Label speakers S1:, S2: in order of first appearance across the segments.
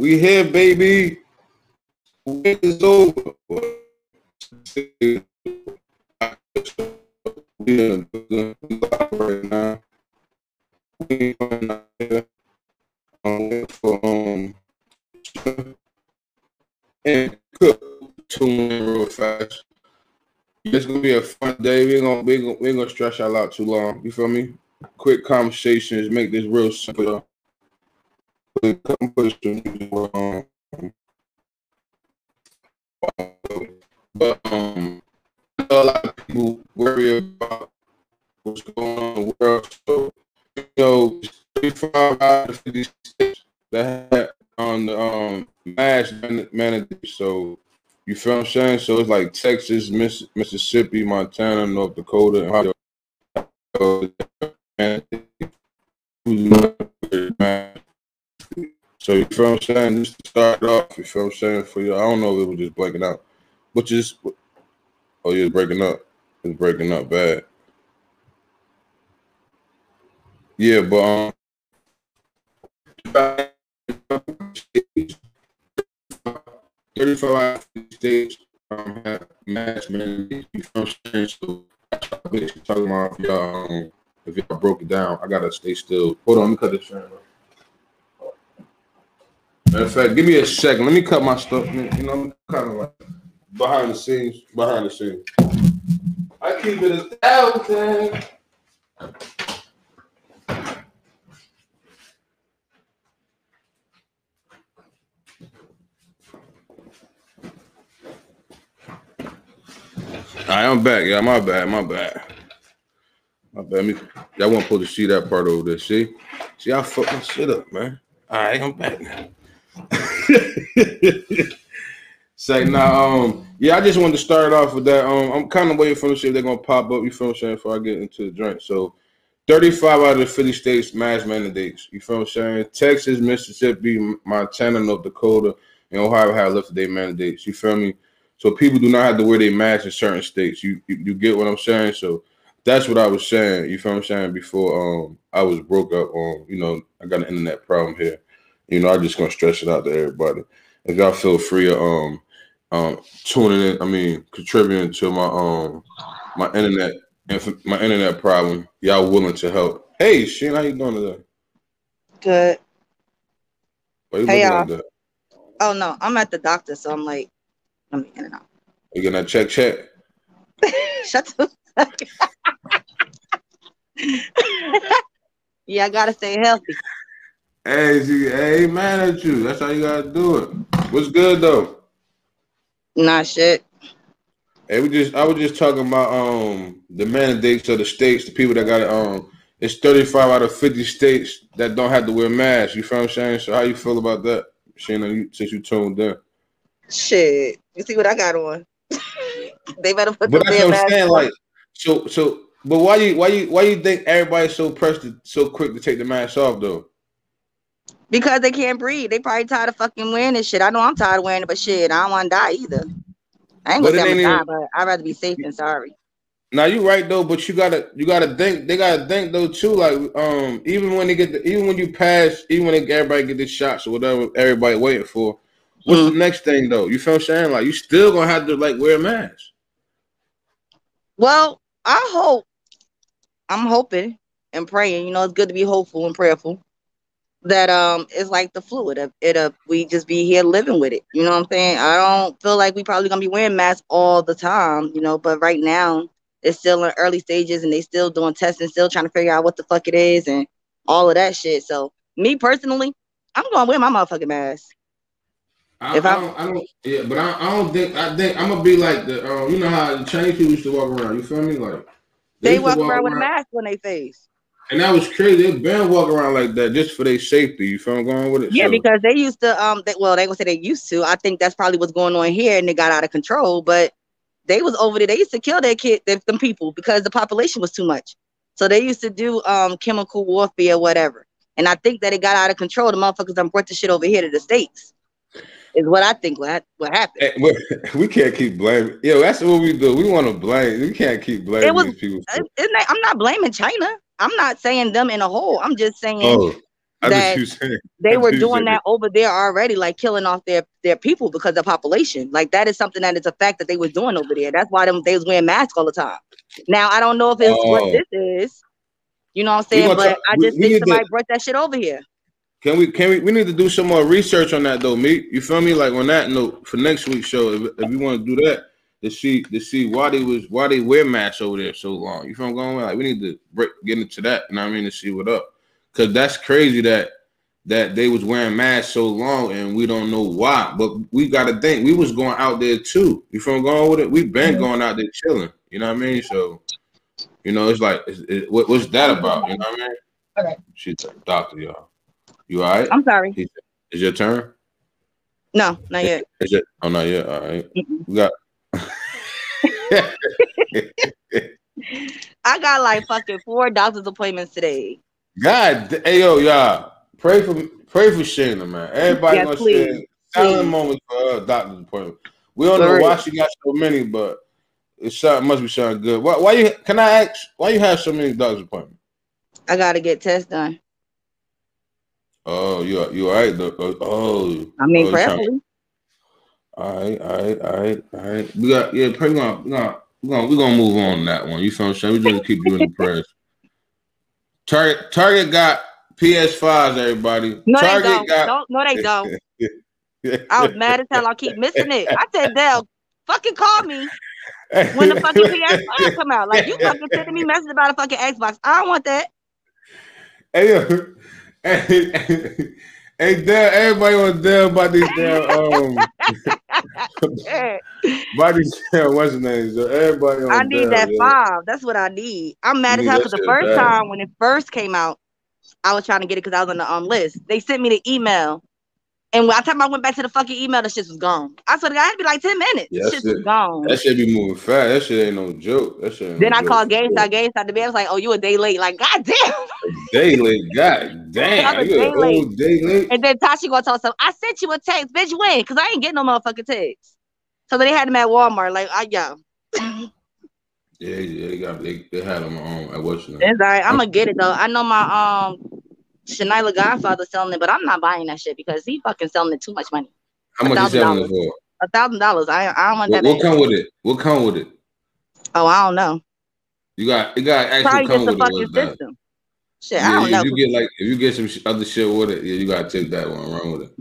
S1: We here, baby. Week is over. We are right now. We are here. I'm for um and cook tune in real fast. It's gonna be a fun day. We ain't gonna we ain't gonna, stretch out too long. You feel me? Quick conversations, make this real simple. Music on. But um, a lot of people worry about what's going on in the world. So you know, 35 out of 50 states that had on the um mass mandate. So you feel I'm saying? So it's like Texas, Miss, Mississippi, Montana, North Dakota, and. So you feel what I'm saying? Just start off, you feel I'm saying? For you, I don't know if it was just breaking out, but just oh, you're breaking up. It's breaking up bad. Yeah, but um, 35 states um. You know what I'm saying? So talking about if y'all, um, if y'all broke it down, I gotta stay still. Hold on, let me cut this off. Matter of fact, give me a second. Let me cut my stuff. You know, I'm kind of like behind the scenes. Behind the scenes. I keep it a thousand. I'm back. Yeah, my bad, my bad. My bad. Me, y'all won't supposed to see that part over there. See? See, I fucked my shit up, man. All right, I'm back now. Say now, um, yeah, I just wanted to start off with that. Um, I'm kind of waiting for them to see if they're gonna pop up. You feel what I'm saying? Before I get into the drink. So, 35 out of the 50 states mass mandates. You feel what I'm saying? Texas, Mississippi, Montana, North Dakota, and Ohio have lifted their mandates. You feel me? So people do not have to wear their masks in certain states. You, you, you get what I'm saying? So that's what I was saying. You feel what I'm saying? Before um I was broke up on, you know, I got an internet problem here. You know, I'm just gonna stretch it out to everybody. If y'all feel free um um tuning in, I mean contributing to my um my internet my internet problem, y'all willing to help. Hey Sheen, how you doing today?
S2: Good. hey y'all. Like oh no, I'm at the doctor, so I'm like I'm in and out.
S1: You gonna check check?
S2: Shut the Yeah, I gotta stay healthy.
S1: Hey, hey, man at you. That's how you gotta do it. What's good though?
S2: Not shit.
S1: Hey, we just I was just talking about um the mandates of the states, the people that got it um it's 35 out of 50 states that don't have to wear masks. You feel what I'm saying? So how you feel about that? Shayna, you, since you tuned in.
S2: Shit. You see what I got on? they better put
S1: but that's what I'm saying. Like, so, so, but why you, why you, why you think everybody's so pressed, to, so quick to take the mask off though?
S2: Because they can't breathe. They probably tired of fucking wearing this shit. I know I'm tired of wearing it, but shit, I don't want to die either. I ain't gonna say die, but I'd rather be safe than sorry.
S1: Now you're right though, but you gotta you gotta think they gotta think though too. Like um, even when they get the, even when you pass, even when they, everybody get the shots or whatever, everybody waiting for, What's mm. the next thing though? You feel I'm saying? Like you still gonna have to like wear a mask.
S2: Well, I hope I'm hoping and praying. You know, it's good to be hopeful and prayerful. That um it's like the flu. It it uh, we just be here living with it. You know what I'm saying? I don't feel like we probably gonna be wearing masks all the time, you know, but right now it's still in early stages and they still doing testing, still trying to figure out what the fuck it is and all of that shit. So me personally, I'm gonna wear my motherfucking mask.
S1: I, if I, I, don't, I don't, yeah, but I, I don't think I think I'm gonna be like the, um, you know how the Chinese people used to walk around. You feel me? Like
S2: they, they walk, walk, around with a mask on their face.
S1: And that was crazy. They been walking around like that just for their safety. You feel I'm going with it?
S2: Yeah, so. because they used to. Um, they, well, they gonna say they used to. I think that's probably what's going on here, and they got out of control. But they was over there. They used to kill their kid, them people, because the population was too much. So they used to do um chemical warfare, whatever. And I think that it got out of control. The motherfuckers done brought the shit over here to the states is what I think what, what happened.
S1: We can't keep blaming. Yo, that's what we do. We want to blame. We can't keep blaming was, these people.
S2: I'm not blaming China. I'm not saying them in a whole. I'm just saying. Oh. that they were doing that over there already, like killing off their their people because of population. Like that is something that is a fact that they was doing over there. That's why them they was wearing masks all the time. Now I don't know if it's oh. what this is. You know what I'm saying? But I just we, think somebody to, brought that shit over here.
S1: Can we can we we need to do some more research on that though, me? You feel me? Like on that note for next week's show, if, if you want to do that, to see to see why they was why they wear masks over there so long. You feel I'm going? Like we need to break get into that. You know what I mean? To see what up. Cause that's crazy that that they was wearing masks so long and we don't know why. But we gotta think we was going out there too. You feel I'm going with it? We've been going out there chilling. You know what I mean? So you know, it's like it's, it, what, what's that about? You know what I mean? Okay. She's a doctor, y'all. You all right?
S2: I'm sorry.
S1: Is your turn?
S2: No, not yet.
S1: Is it? Oh, not yet. All right. Mm-mm. We got
S2: I got like fucking four doctor's appointments today.
S1: God, hey yo, y'all, pray for pray for Shayna, man. Everybody yes, gonna share silent moments for her doctor's appointment. We don't know why she got so many, but it shot must be showing good. Why, why you? Can I ask? Why you have so many doctor's appointments?
S2: I gotta get tests done.
S1: Oh, you you all right? Oh, oh,
S2: I mean, oh, prayerfully.
S1: All right, all right, all right, all right. We got yeah, pray on. We got we're gonna we're gonna move on that one. You feel what We just keep doing the prayers. Target Target got PS5s, everybody.
S2: No,
S1: Target
S2: they don't. Got... don't. No, they don't. I was mad as hell. I keep missing it. I said, Dell, fucking call me when the fucking PS5 come out. Like you fucking sending me messages about a fucking Xbox. I don't want that.
S1: Hey, yo. Hey, Hey, damn, everybody on damn about these damn um these what's the name? So everybody on
S2: I need damn, that yeah. five. That's what I need. I'm mad as hell because the first bad. time when it first came out, I was trying to get it because I was on the um list. They sent me the email and by the time I went back to the fucking email, the shit was gone. I swear to God, it had to be like 10 minutes. Yeah, shit was gone.
S1: That shit be moving fast. That shit ain't no joke. That shit
S2: Then
S1: no
S2: I called GameStop. GameStop the man was like, oh, you a day late. Like, God damn.
S1: A day late. God damn. I a day late. day late.
S2: And then Tashi gonna tell us, I sent you a text. Bitch, when? Because I ain't getting no motherfucking text. So they had them at Walmart. Like, I,
S1: yeah. Yeah, yeah, they got they, they had them on at what's
S2: It's all right. I'm gonna get it though. I know my um Shania Godfather selling it, but I'm not buying that shit because he fucking selling it too much money.
S1: How much is selling it for?
S2: A thousand dollars. I I don't want
S1: what,
S2: that.
S1: What come with it? What come with it?
S2: Oh, I don't know.
S1: You got you got actually come with fucking it. System.
S2: Shit, yeah, I don't know.
S1: You get like if you get some other shit with it, yeah, you gotta take that one wrong with it.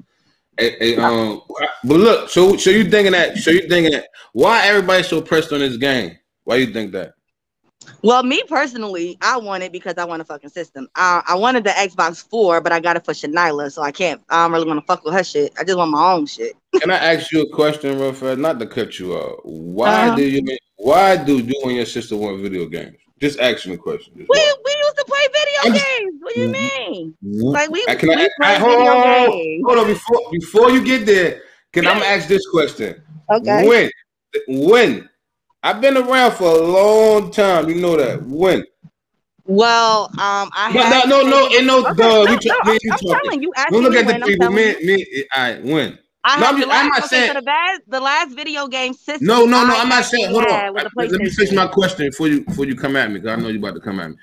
S1: Hey, hey, um, but look, so so you thinking that? So you thinking that? Why everybody so pressed on this game? Why you think that?
S2: Well, me personally, I want it because I want a fucking system. I, I wanted the Xbox Four, but I got it for Shanila, so I can't. I don't really want to fuck with her shit. I just want my own shit.
S1: Can I ask you a question, real fast? Not to cut you off. Why uh-huh. do you? Why do you and your sister want video games? Just asking a question.
S2: We, we used to play video games. What do you mean? Like we, can we I, play I, video hold, games.
S1: Hold on, before before you get there, can I ask this question?
S2: Okay.
S1: When when I've been around for a long time. You know that. When?
S2: Well, um, I
S1: but no, no, no, and no, okay, no, no, no, I'm, I'm telling you. Don't look at the people. Me, me, I when.
S2: I no, I'm, I'm not okay, saying so the, last, the last video game system.
S1: No, no, no. I I'm not saying. Hold on. I, let me fix my question before you before you come at me. Cause I know you're about to come at me.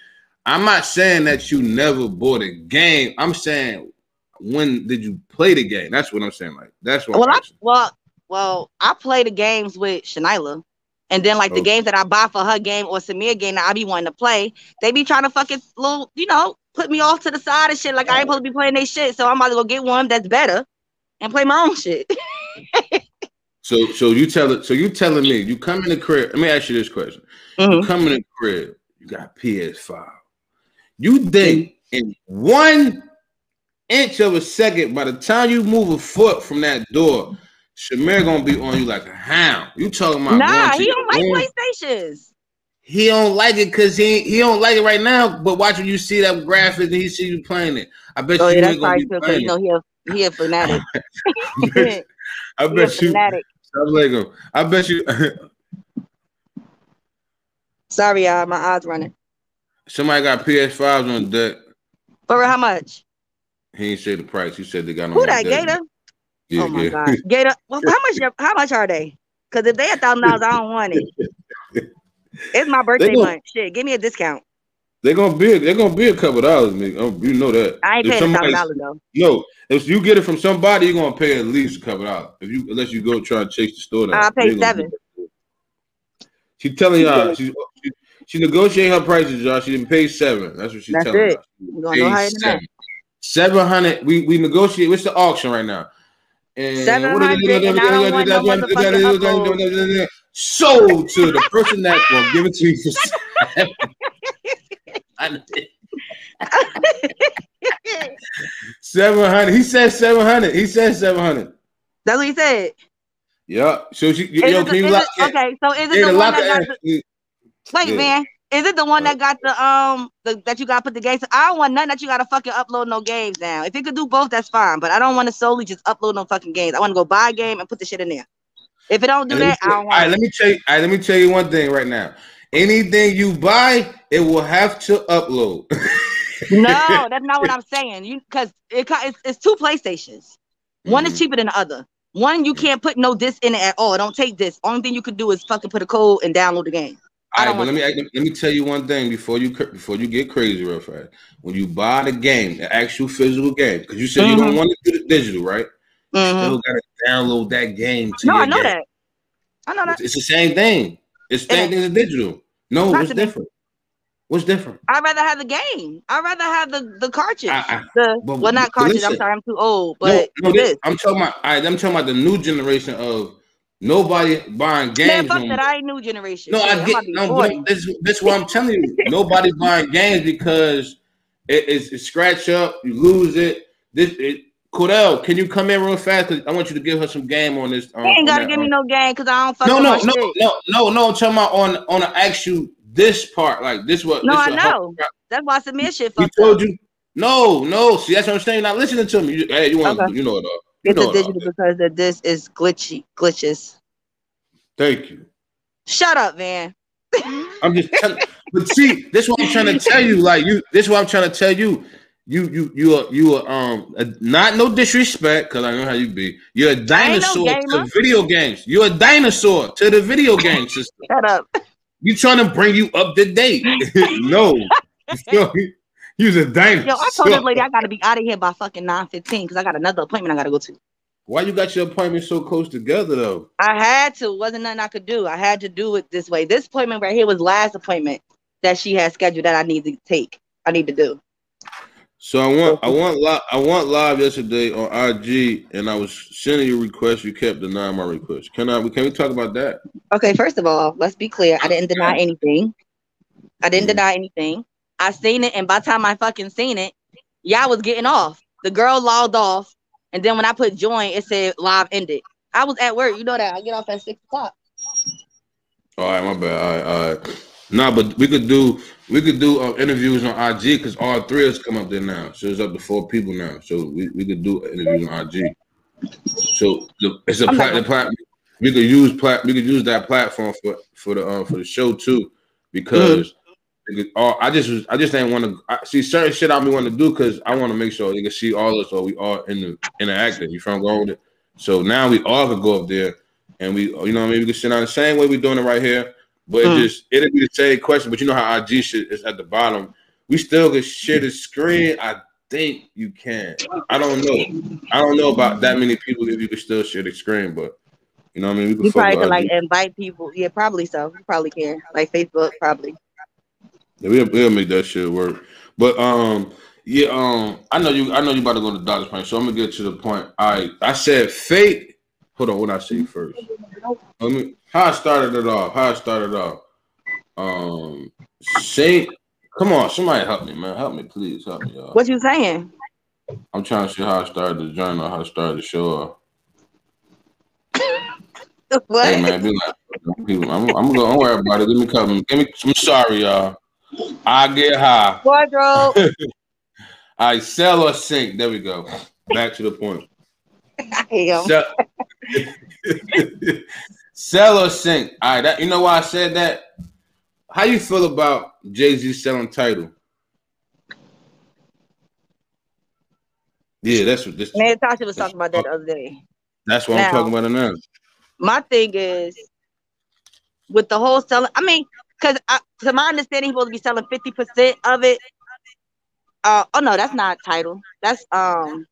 S1: I'm not saying that you never bought a game. I'm saying when did you play the game? That's what I'm saying. Like that's what.
S2: Well, I, well, well, I play the games with Shanila. And then like the oh. games that I buy for her game or Samir game that I be wanting to play, they be trying to fucking little, you know, put me off to the side and shit. Like I ain't supposed to be playing their shit. So I'm about to go get one that's better and play my own shit.
S1: so so you tell it so you telling me you come in the crib. Let me ask you this question. Mm-hmm. You come in the crib, you got PS5. You think in one inch of a second, by the time you move a foot from that door, Shamir gonna be on you like a hound. You talking about?
S2: Nah, he don't like room. PlayStations.
S1: He don't like it because he he don't like it right now. But watch when you see that graphic and he see you playing it. I bet oh, you yeah, ain't gonna be playing
S2: you know he a, he a fanatic.
S1: I bet, I bet you. Fanatic. Assalamualaikum. I bet you.
S2: Sorry, y'all. My eyes running.
S1: Somebody got PS5s on deck.
S2: For how much?
S1: He ain't say the price. He said they got
S2: Who that Gator? Yeah, oh my yeah. god, Gator. Well, how much? How much are they? Because if they a thousand dollars, I don't want it. It's my birthday gonna, month. Shit, give me a discount.
S1: They're gonna be they're gonna be a couple dollars, nigga. Oh, you know that.
S2: I ain't
S1: If
S2: paying a thousand dollars though.
S1: No, if you get it from somebody, you're gonna pay at least a couple dollars. If you unless you go try and chase the store down.
S2: I'll pay seven.
S1: do that. She telling y'all she, she she negotiated her prices, y'all. She didn't pay seven. That's what she's
S2: That's
S1: telling
S2: it.
S1: y'all. She
S2: You gonna know
S1: paid
S2: higher than that.
S1: seven. Seven hundred. We we negotiate. What's the auction right now? And what are they
S2: 700,
S1: doing?
S2: and I don't want no motherfucking
S1: Sold to the person that's gonna give it to you for seven. Hundred. He said seven hundred. He said seven hundred.
S2: That's what he said.
S1: Yeah. So she, yo,
S2: it
S1: can you lock
S2: it- okay, so is it the
S1: the
S2: one that got the, wait,
S1: Yeah.
S2: man? Is it the one that got the um the, that you got to put the games? I don't want nothing that you got to fucking upload no games now. If it could do both, that's fine. But I don't want to solely just upload no fucking games. I want to go buy a game and put the shit in there. If it don't do that, I don't
S1: all right,
S2: want.
S1: let me tell you. All right, let me tell you one thing right now. Anything you buy, it will have to upload.
S2: No, that's not what I'm saying. You because it it's, it's two PlayStations. One is
S1: Mhm.
S2: cheaper than the other. One you can't put no disc in it at all. Don't take this. Only thing you could do is fucking put a code and download the game. Don't
S1: right, but let me let me tell you one thing before you before you get crazy real fast. When you buy the game, the actual physical game, because you said you don't
S2: Mhm.
S1: want to do the digital, right?
S2: Mhm.
S1: Still gotta download that game to
S2: No, I know
S1: game.
S2: that. I know that.
S1: It's the same thing. It's the same thing as digital. No,
S2: Not
S1: what's different? What's different?
S2: I'd rather have the game. I'd rather have the the cartridge.
S1: I- I-
S2: the
S1: but-
S2: well, not cartridge. I'm sorry, I'm too old. But
S1: no,
S2: it
S1: this,
S2: is.
S1: I'm talking about. all right, I'm talking about the new generation of nobody buying
S2: Man,
S1: games.
S2: fuck that. I ain't new generation.
S1: No, I get no. This, this is what I'm telling you. Nobody buying games because it, it's, it's scratch up, you lose it. This it. Cordell, can you come in real fast? Cause I want you to give her some game on this. Um,
S2: You ain't gotta give me
S1: um,
S2: no game because I don't fuck
S1: no,
S2: with
S1: no, no, no, no, no. I'm talking about on on the actual this part. Like this what?
S2: No,
S1: this
S2: I
S1: what her-
S2: know. That's why Samir shit
S1: He
S2: fucked
S1: told
S2: up.
S1: you. No, no. See, that's what I'm saying. You're not listening to me. You, hey, you want?
S2: Okay.
S1: You know it all.
S2: It's
S1: know
S2: a digital because the this is glitchy glitches.
S1: Thank you.
S2: Shut up, man.
S1: I'm just telling. but see, this is what I'm trying to tell you. Like you, this is what I'm trying to tell you. You, you, you are, you are, um, a, not no disrespect, because I know how you be. You're a
S2: ain't no
S1: dinosaur to video games. You're a dinosaur to the video game system.
S2: Shut up.
S1: You trying to bring you up to date? no, you me? You's a dinosaur.
S2: Yo, I told this lady I gotta be out of here by fucking 9:15 because I got another appointment I gotta go to.
S1: Why you got your appointment so close together though?
S2: I had to. Wasn't nothing I could do. I had to do it this way. This appointment right here was last appointment that she had scheduled that I need to take. I need to do.
S1: So I want, I want, live, I want live yesterday on IG, and I was sending you requests. You kept denying my request. Can I? Can we talk about that?
S2: Okay, first of all, let's be clear. I didn't deny anything. I didn't
S1: Mhm.
S2: deny anything. I seen it, and by the time I fucking seen it, y'all was getting off. The girl logged off, and then when I put join, it said live ended. I was at work. You know that. I get off at six o'clock.
S1: All right, my bad. All right, all right. Nah, but we could do we could do uh, interviews on IG because all three of us come up there now. So it's up to four people now. So we, we could do interviews on IG. So the, it's a
S2: I'm
S1: plat, the plat, we could use plat we could use that platform for for the uh, for the show too because we could- all, I just was I just didn't want to see certain shit I be want to do because I want to make sure they can see all of us or we all in the interacting. You from going with it? So now we all could go up there and we you know what I mean we can sit down the same way we're doing it right here. But it
S2: Mm.
S1: just it'll be the same question, but you know how IG shit is at the bottom. We still can share the screen. I think you can. I don't know. I don't know about that many people if you can still share the screen, but you know what I mean. We can
S2: You probably can like invite people. Yeah, probably so. You probably can. Like Facebook, probably.
S1: Yeah, we'll, we'll make that shit work. But um, yeah, um, I know you. I know you about to go to the doctor's point, so I'm gonna get to the point. I I said fate. Hold on, what I say first? Let me. How I started it off. How I started off. Um, Saint. Come on, somebody help me, man. Help me, please. Help me, y'all.
S2: What you saying?
S1: I'm trying to see how I started the journal, how I started the show off.
S2: What?
S1: Hey man, be like, I'm, I'm gonna go. Don't worry about it. Give me come. Give me. I'm sorry, y'all. I get high.
S2: Wardrobe.
S1: I sell or sink. There we go. Back to the point. Sell, sell or sink. All right. That, you know why I said that? How you feel about Jay Z selling Tidal? Yeah, that's what this.
S2: Man, Tasha was talking about that the oh. other day.
S1: That's what
S2: Now-
S1: I'm talking about now.
S2: My thing is with the whole selling. I mean, because to my understanding, he's supposed to be selling fifty percent of it. Uh, oh no, that's not Tidal. That's um,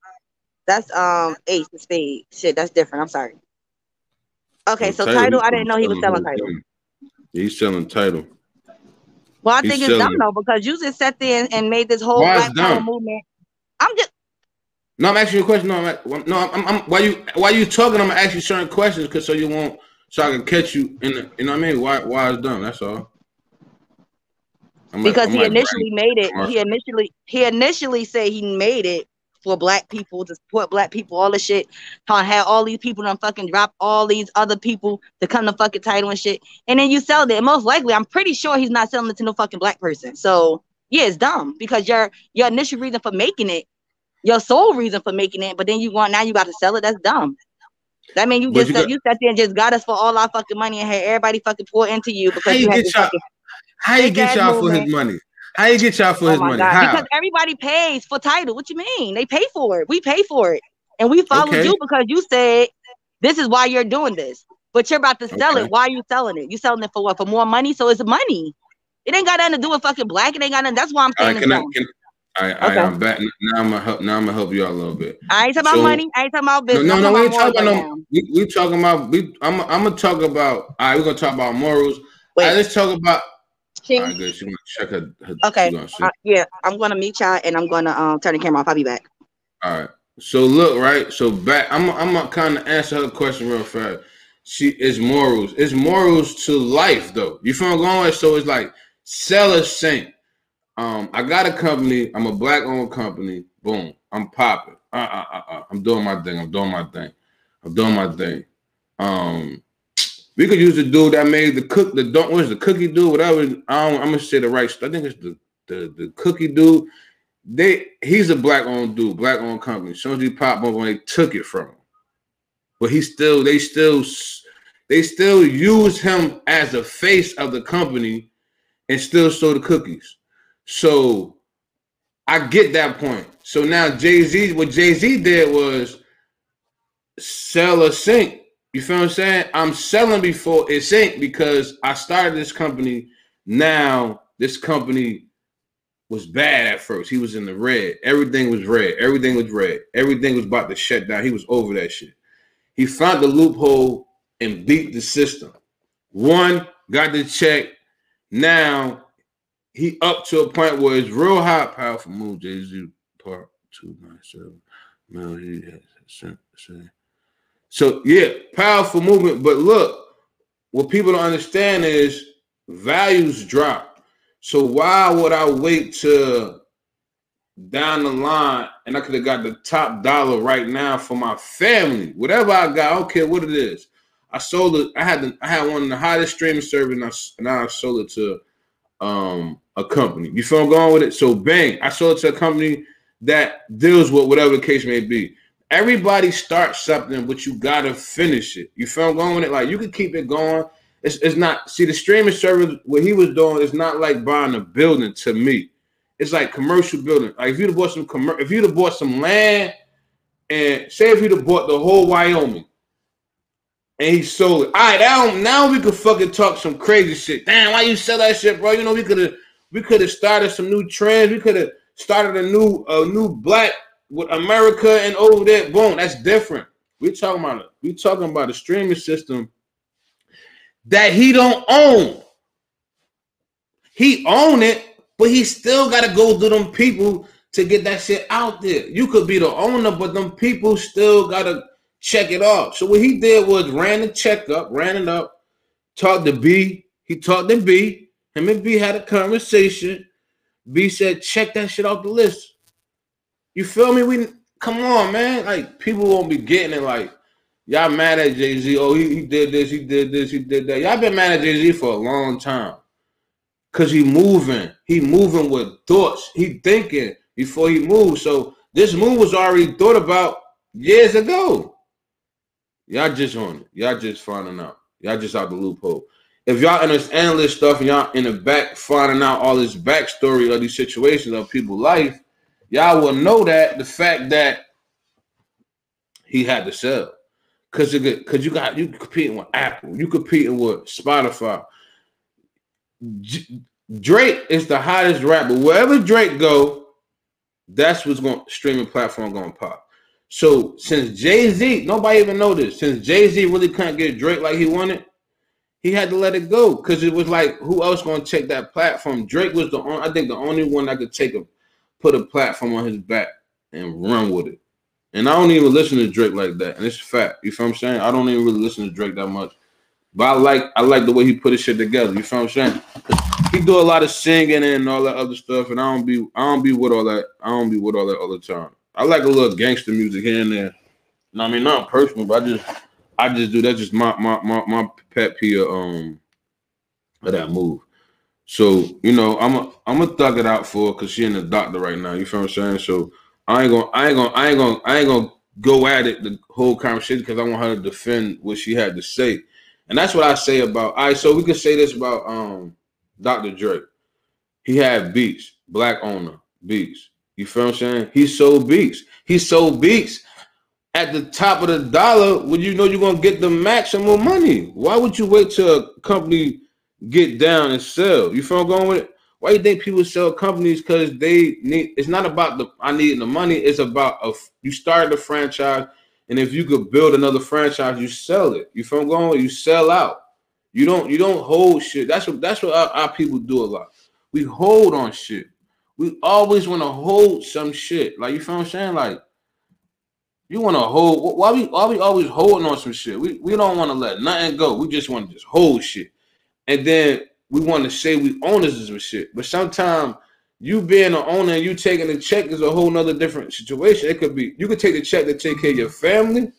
S2: that's um Ace of Spade. Shit, that's different. I'm sorry. Okay, so title, Tidal I didn't know he was selling Tidal.
S1: He's selling Tidal.
S2: Well, I He's think it's dumb though because you just sat there and, and made this whole Why black power movement. I'm just.
S1: No, I'm asking you a question. No, I'm, no, I'm, I'm, why you why you talking? I'm gonna ask you certain questions because so you won't so I can catch you in the, you know what I mean? Why why it's dumb? That's all.
S2: I'm because like, he initially made it. He initially he initially said he made it for black people to support black people, all the shit. How had all these people to fucking drop all these other people to come to fucking Tidal and shit. And then you sell it. And most likely, I'm pretty sure he's not selling it to no fucking black person. So yeah, it's dumb because your your initial reason for making it, your sole reason for making it, but then you want now you got to sell it. That's dumb. That mean you just you, got, you sat there and just got us for all our fucking money and had everybody fucking pour into you because you,
S1: you get y'all, how you get y'all movement. for his money? How you get y'all for oh his money?
S2: Because everybody pays for Tidal. What you mean? They pay for it. We pay for it. And we followed okay. you because you said this is why you're doing this. But you're about to sell okay. it. Why are you selling it? You selling it for what? For more money? So it's money. It ain't got nothing to do with fucking black. It ain't got nothing. That's why I'm saying. Right, can,
S1: I, I, okay. I am back now. I'm gonna help. Now I'm gonna help you out a little bit.
S2: I ain't talking so, about money. I ain't talking about business.
S1: No, no, no we ain't talking about no. We, we talking about. We. I'm. I'm gonna talk about. All right, we're gonna talk about morals. Wait. Let's talk about
S2: All right, good. She gonna check her. her okay. Uh, yeah, I'm gonna meet y'all and I'm gonna um turn the camera off. I'll be back.
S1: All right. So look, right. So back. I'm. I'm gonna kind of answer her question real fast. She is morals. It's morals to life, though. You feel I'm going? So it's like seller saint. Um, I got a company. I'm a black owned company. Boom. I'm popping. Uh, uh, uh, uh. I'm doing my thing. I'm doing my thing. I'm doing my thing. Um, we could use the dude that made the cook. The don't what's the cookie dude? Whatever. I I'm gonna say the right. I think it's the the the cookie dude. They he's a black owned dude, black owned company. As soon as he popped up when they took it from him, but he still they still they still use him as a face of the company and still sold the cookies. So I get that point. So now Jay Z, what Jay Z did was sell a sink you feel what I'm saying? I'm selling before it ain't because I started this company. Now this company was bad at first. He was in the red. Everything was red. Everything was red. Everything was about to shut down. He was over that shit. He found the loophole and beat the system. One got the check. Now he up to a point where it's real hot, powerful move. Jay Z part two nine seven. Mel he has so yeah, powerful movement. But look, what people don't understand is values drop. So why would I wait to down the line and I could have got the top dollar right now for my family? Whatever I got, I don't care what it is. I sold it. I had the, I had one of the hottest streaming service, and I, I sold it to um a company. You feel I'm going with it? So bang, I sold it to a company that deals with whatever the case may be everybody starts something, but you gotta finish it. You feel going with it? Like you can keep it going. It's, it's not see the streaming service what he was doing is not like buying a building to me. It's like commercial building. Like if you'd have bought some commer- if you'd have bought some land and say if you'd have bought the whole Wyoming and he sold it. All right, now now we could fucking talk some crazy shit. Damn, why you sell that shit, bro? You know we could have we could have started some new trends. We could have started a new a new black with America and over there, boom, that's different. We talking about. We talking about a streaming system that he don't own. He own it, but he still got to go through them people to get that shit out there. You could be the owner, but them people still got to check it off. So what he did was ran the check up, ran it up, talked to B. He talked to B. Him and B had a conversation. B said, check that shit off the list. You feel me? We come on, man. Like people won't be getting it. Like y'all mad at Jay Z. Oh, he, he did this, he did this, he did that. Y'all been mad at Jay Z for a long time. Cause he moving, he moving with thoughts. He thinking before he moves. So this move was already thought about years ago. Y'all just on it. Y'all just finding out. Y'all just out the loophole. If y'all in this analyst stuff and y'all in the back finding out all this backstory of these situations of people's life, y'all will know that the fact that he had to sell. Cause you cause you got you competing with Apple, you competing with Spotify. Drake is the hottest rapper. Wherever Drake go, that's what's going streaming platform going to pop. So since Jay Z, nobody even know this. Since Jay Z really couldn't get Drake like he wanted, he had to let it go because it was like who else going to take that platform? Drake was the only, I think the only one that could take a put a platform on his back and run with it. And I don't even listen to Drake like that, and it's fact. You feel what I'm saying? I don't even really listen to Drake that much, but I like I like the way he put his shit together. You feel what I'm saying? He do a lot of singing and all that other stuff, and I don't be I don't be with all that. I don't be with all that all the time. I like a little gangster music here and there. I mean, not personal, but I just I just do that's just my my my, my pet peeve um of that move. So you know, I'm a I'm gonna thug it out for because she in the doctor right now. You feel what I'm saying? So I ain't gonna I ain't gonna I ain't gonna I ain't gonna go at it the whole conversation because I want her to defend what she had to say. And that's what I say about all right, so we can say this about um Dr. Dre. He had beats, black owner, beats. You feel what I'm saying? He sold beats. He sold beats at the top of the dollar when you know you're gonna get the maximum money. Why would you wait till a company get down and sell? You feel I'm going with it? Why you think people sell companies? Because they need. It's not about the I need the money. It's about a you started a franchise, and if you could build another franchise, you sell it. You feel I'm going with? You sell out. You don't you don't hold shit. That's what that's what our, our people do a lot. We hold on shit. We always want to hold some shit. Like you feel I'm saying? Like you want to hold why we why we always holding on some shit? We we don't want to let nothing go. We just want to just hold shit. And then we want to say we owners of some shit. But sometimes you being an owner and you taking a check is a whole nother different situation. It could be you could take the check to take care of your family,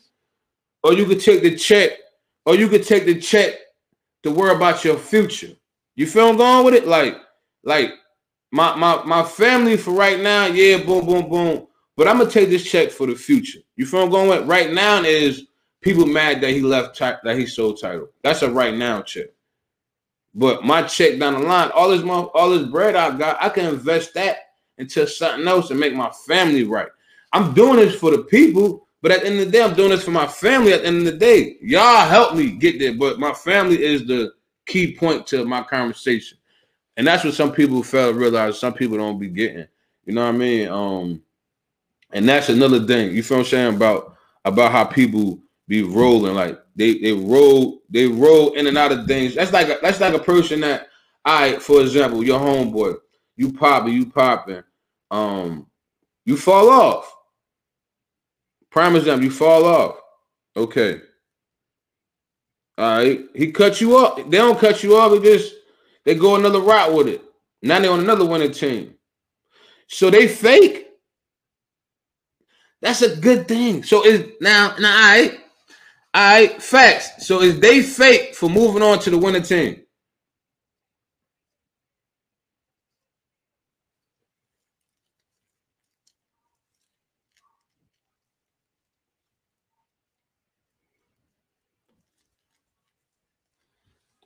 S1: or you could take the check, or you could take the check to worry about your future. You feel I'm going with it? Like, like my my my family for right now, yeah, boom, boom, boom. But I'm gonna take this check for the future. You feel I'm going with? Right now is people mad that he left that he sold Tidal. That's a right now check. But my check down the line, all this all this bread I got, I can invest that into something else and make my family right. I'm doing this for the people, but at the end of the day, I'm doing this for my family. At the end of the day, y'all help me get there. But my family is the key point to my conversation. And that's what some people fail to realize some people don't be getting. You know what I mean? Um, and that's another thing. You feel what I'm saying about about how people be rolling like they they roll they roll in and out of things. That's like a, that's like a person that I, for example, your homeboy, you popping, you popping, um, you fall off. Prime example, you fall off. Okay. All right, he cut you off. They don't cut you off. They just they go another route with it. Now they on another winning team. So they fake that's a good thing. So is now now right. All right, facts. So is they fake for moving on to the winning team?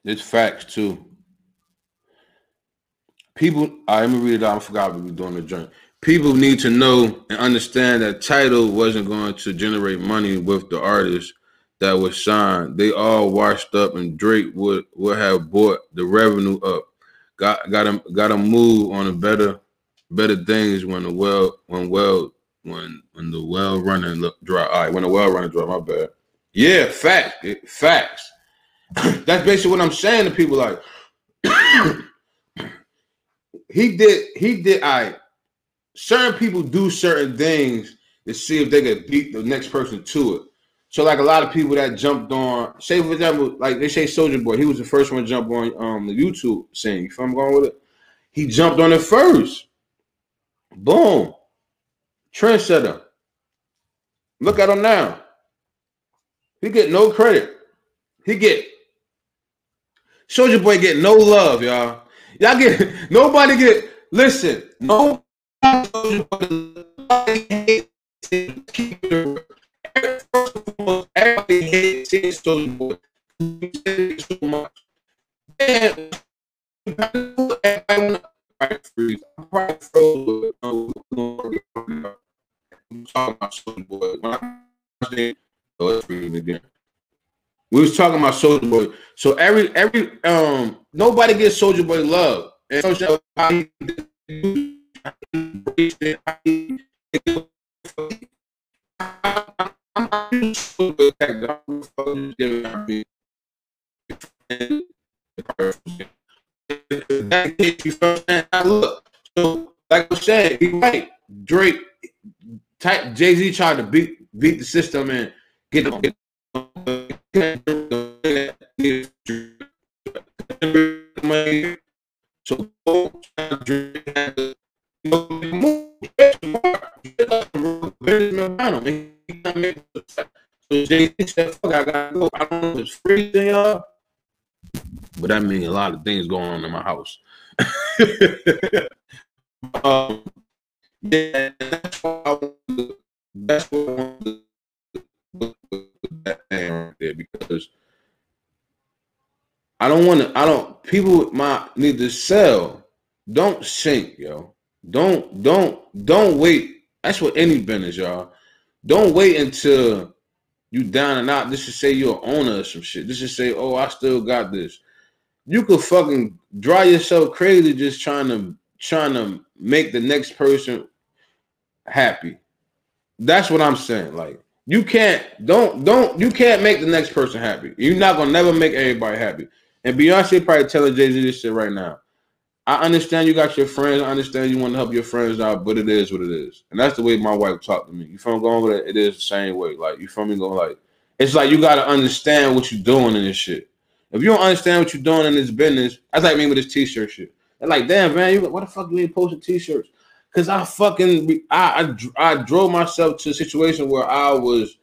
S1: It's facts too. People, I right, let me read it out. I forgot we were doing the joint people need to know and understand that Tidal wasn't going to generate money with the artists that would shine. They all washed up, and Drake would would have bought the revenue up. Got got him got to move on a better better things when the well when well when when the well running look dry. All right, when the well running dry. My bad. Yeah, fact facts. That's basically what I'm saying to people. Like he did he did I certain people do certain things to see if they could beat the next person to it. So like a lot of people that jumped on, say for example, like they say Soulja Boy, he was the first one to jump on um the YouTube scene. If I'm going with it, he jumped on it first. Boom, trendsetter. Look at him now. He get no credit. He get Soulja Boy get no love, y'all. Y'all get nobody get. Listen, no everybody seeing so much. And everybody freeze. I'm probably froze. I'm talking about Boy. When I oh, again. We was talking about Soulja Boy. So every every um nobody gets Soulja Boy love. And Soldier Look, so like I said, he right. Drake, type Jay Z tried to beat beat the system and get them. Get. So so Jay said, "Fuck, I gotta go. I don't know if it's freezing, y'all." But that means a lot of things going on in my house. um, yeah, that's why I wanted, that's what I wanted that thing right there because I don't want to. I don't. People might need to sell. Don't sink, yo. Don't don't don't wait. That's what any business, y'all. Don't wait until you down and out. This is say you're an owner of some shit. This is say, oh, I still got this. You could fucking drive yourself crazy just trying to trying to make the next person happy. That's what I'm saying. Like you can't don't don't you can't make the next person happy. You're not gonna never make everybody happy. And Beyonce probably telling Jay Z this shit right now. I understand you got your friends. I understand you want to help your friends out, but it is what it is. And that's the way my wife talked to me. You feel me going with it? It is the same way. Like you feel me going like it's like you gotta understand what you're doing in this shit. If you don't understand what you're doing in this business, that's like me with this t-shirt shit. And like, damn, man, you what the fuck you ain't posting t-shirts? Cause I fucking I, I I drove myself to a situation where I was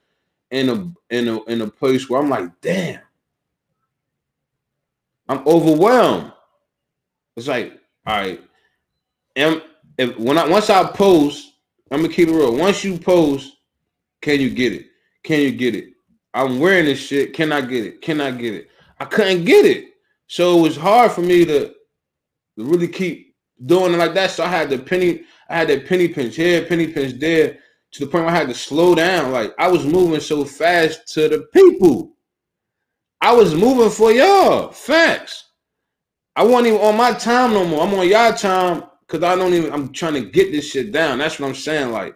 S1: in a in a in a place where I'm like, damn, I'm overwhelmed. It's like, all right, am if when I once I post, I'm gonna keep it real. Once you post, can you get it? Can you get it? I'm wearing this shit. Can I get it? Can I get it? I couldn't get it. So it was hard for me to, to really keep doing it like that. So I had the penny, I had that penny pinch here, penny pinch there, to the point where I had to slow down. Like I was moving so fast to the people. I was moving for y'all. Facts. I wasn't even on my time no more. I'm on y'all time because I don't even. I'm trying to get this shit down. That's what I'm saying. Like,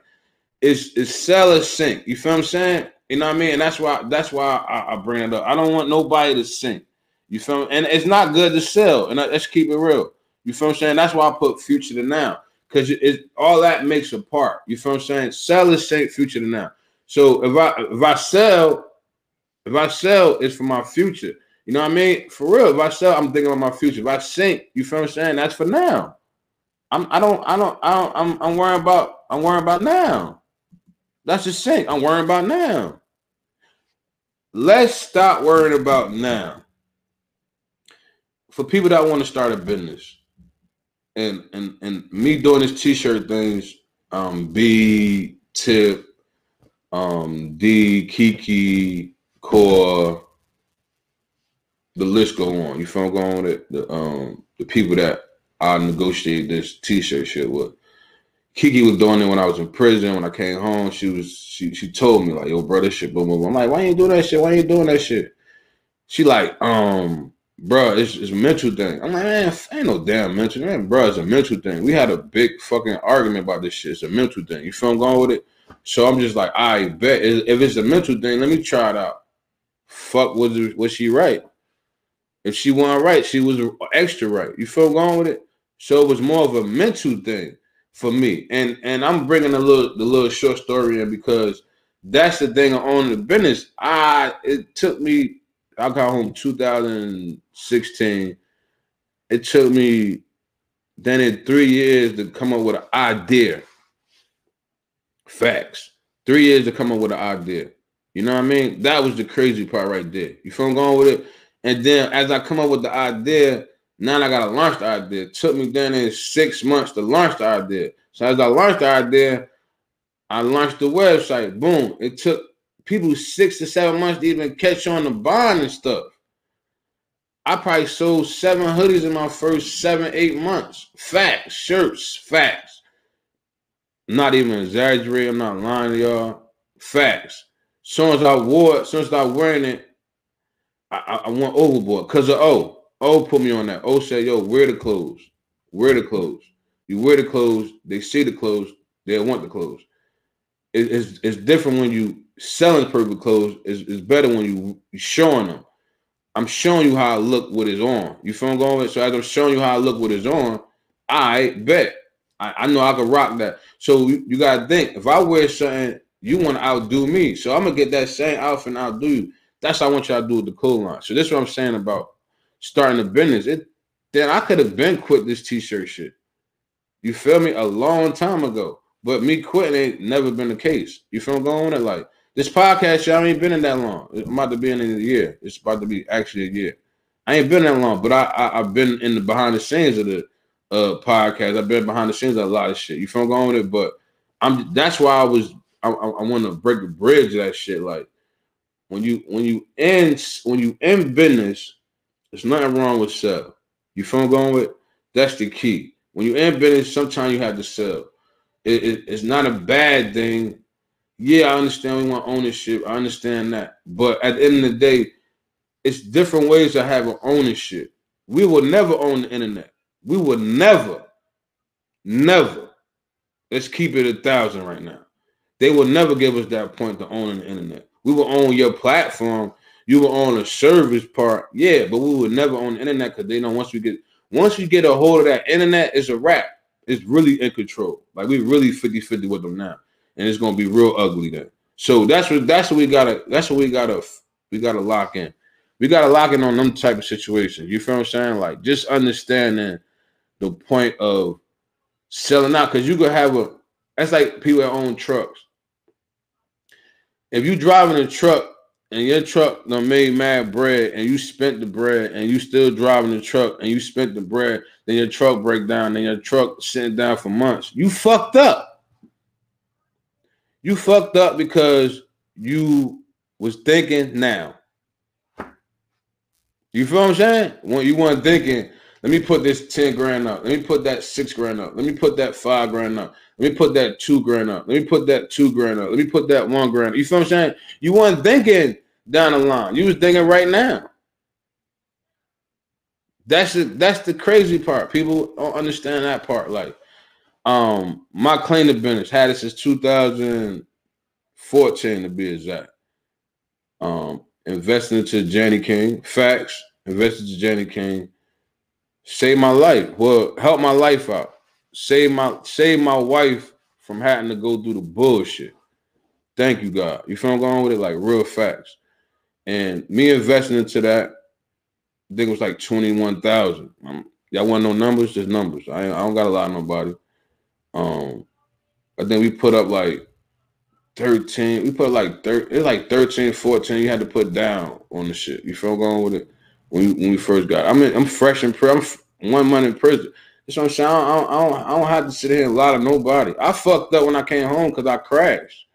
S1: it's it's sell or sink. You feel what I'm saying? You know what I mean? And that's why that's why I, I bring it up. I don't want nobody to sink. You feel me? And it's not good to sell. And let's keep it real. You feel what I'm saying? That's why I put future to now. Because it, it, all that makes a part. You feel what I'm saying? Sell is sink, future to now. So if I if I sell, if I sell, it's for my future. You know what I mean? For real. If I sell, I'm thinking about my future. If I sink, you feel what I'm saying? That's for now. I'm I don't I don't I don't I'm I'm worrying about I'm worrying about now. That's just sink. I'm worrying about now. Let's stop worrying about now. For people that want to start a business, and and and me doing this t-shirt things, um, B tip, um, D Kiki Core, the list go on. You feel going with it? The um the people that I negotiate this t-shirt shit with. Kiki was doing it when I was in prison. When I came home, she was she she told me like, "Yo, bro, this shit boom boom." I'm like, "Why ain't doing that shit? Why ain't doing that shit?" She like, um, bro, it's it's a mental thing. I'm like, man, ain't no damn mental, man, bro. It's a mental thing. We had a big fucking argument about this shit. It's a mental thing. You feel I'm going with it? So I'm just like, I bet if it's a mental thing, let me try it out. Fuck, was was she right? If she wasn't right, she was extra right. You feel going with it? So it was more of a mental thing for me. And and I'm bringing a little the little short story in because that's the thing on the business. I it took me. I got home 2016. It took me then in three years to come up with an idea. Facts. Three years to come up with an idea. You know what I mean? That was the crazy part right there. You feel I'm going with it? And then as I come up with the idea, now I gotta launch the idea. It took me then in six months to launch the idea. So as I launched the idea, I launched the website. Boom. It took people six to seven months to even catch on the bond and stuff. I probably sold seven hoodies in my first seven, eight months. Facts, shirts, facts. Not even exaggerating. I'm not lying to y'all. Facts. As soon as I wore it, as soon as I wearing it, I, I, went overboard because of oh, Oh, put me on that. Oh, said, yo, wear the clothes. Wear the clothes. You wear the clothes, they see the clothes, they want the clothes. It, it's, it's different when you selling perfect clothes. It's, it's better when you showing them. I'm showing you how I look what is on. You feel I'm going with? So as I'm showing you how I look what is on, I bet. I, I know I can rock that. So you, you gotta think if I wear something, you want to outdo me. So I'm gonna get that same outfit and outdo you. That's what I want y'all to do with the cool line. So this is what I'm saying about starting a business. It then I could have been quit this t-shirt shit. You feel me? A long time ago. But me quitting ain't never been the case. You feel me going it? Like this podcast, y'all ain't been in that long. I'm about to be in a year. It's about to be actually a year. I ain't been that long, but I, I have been in the behind the scenes of the uh podcast. I've been behind the scenes of a lot of shit. You feel me going with it? But I'm that's why I was I, I, I want to break the bridge of that shit. Like when you when you end when you in business, there's nothing wrong with sell. You feel going with? That's the key. When you in business, sometimes you have to sell. It, it, it's not a bad thing yeah, I understand we want ownership. I understand that. But at the end of the day, it's different ways to have an ownership. We will never own the internet. We will never, never. Let's keep it a thousand right now. They will never give us that point to own the internet. We were on your platform. You were on a service part. Yeah, but we were never on the internet because they know once we get once we get a hold of that internet, it's a wrap. It's really in control. Like we really 50-50 with them now and it's gonna be real ugly then. So that's what that's what we gotta that's what we gotta we gotta lock in. We gotta lock in on them type of situations. You feel what I'm saying? Like just understanding the point of selling out because you could have a that's like people that own trucks. If you driving a truck and your truck done made mad bread and you spent the bread and you still driving the truck and you spent the bread, then your truck break down and your truck sitting down for months. You fucked up. You fucked up because you was thinking now. You feel what I'm saying? When you weren't thinking, let me put this 10 grand up. Let me put that six grand up. Let me put that five grand up. Let me put that two grand up. Let me put that two grand up. Let me put that one grand. You feel what I'm saying? You weren't thinking down the line. You was thinking right now. That's the that's the crazy part. People don't understand that part. Like, um, my cleaner business had it since 2014 to be exact. Um, investing into Jani-King, facts, invested to Jani-King, saved my life. Well, help my life out. Save my save my wife from having to go through the bullshit. Thank you, God. You feel I'm going with it? Like real facts. And me investing into that, I think it was like 21,000. Um, y'all want no numbers? Just numbers. I, I don't got a lot of nobody. Um, I think we put up like 13. We put like 13, it's like 13, 14. You had to put down on the shit. You feel going with it when, when we first got. It. I mean, I'm fresh in prison. I'm one month in prison. That's what I'm saying. I don't, I, don't, I don't have to sit here and lie to nobody. I fucked up when I came home because I crashed.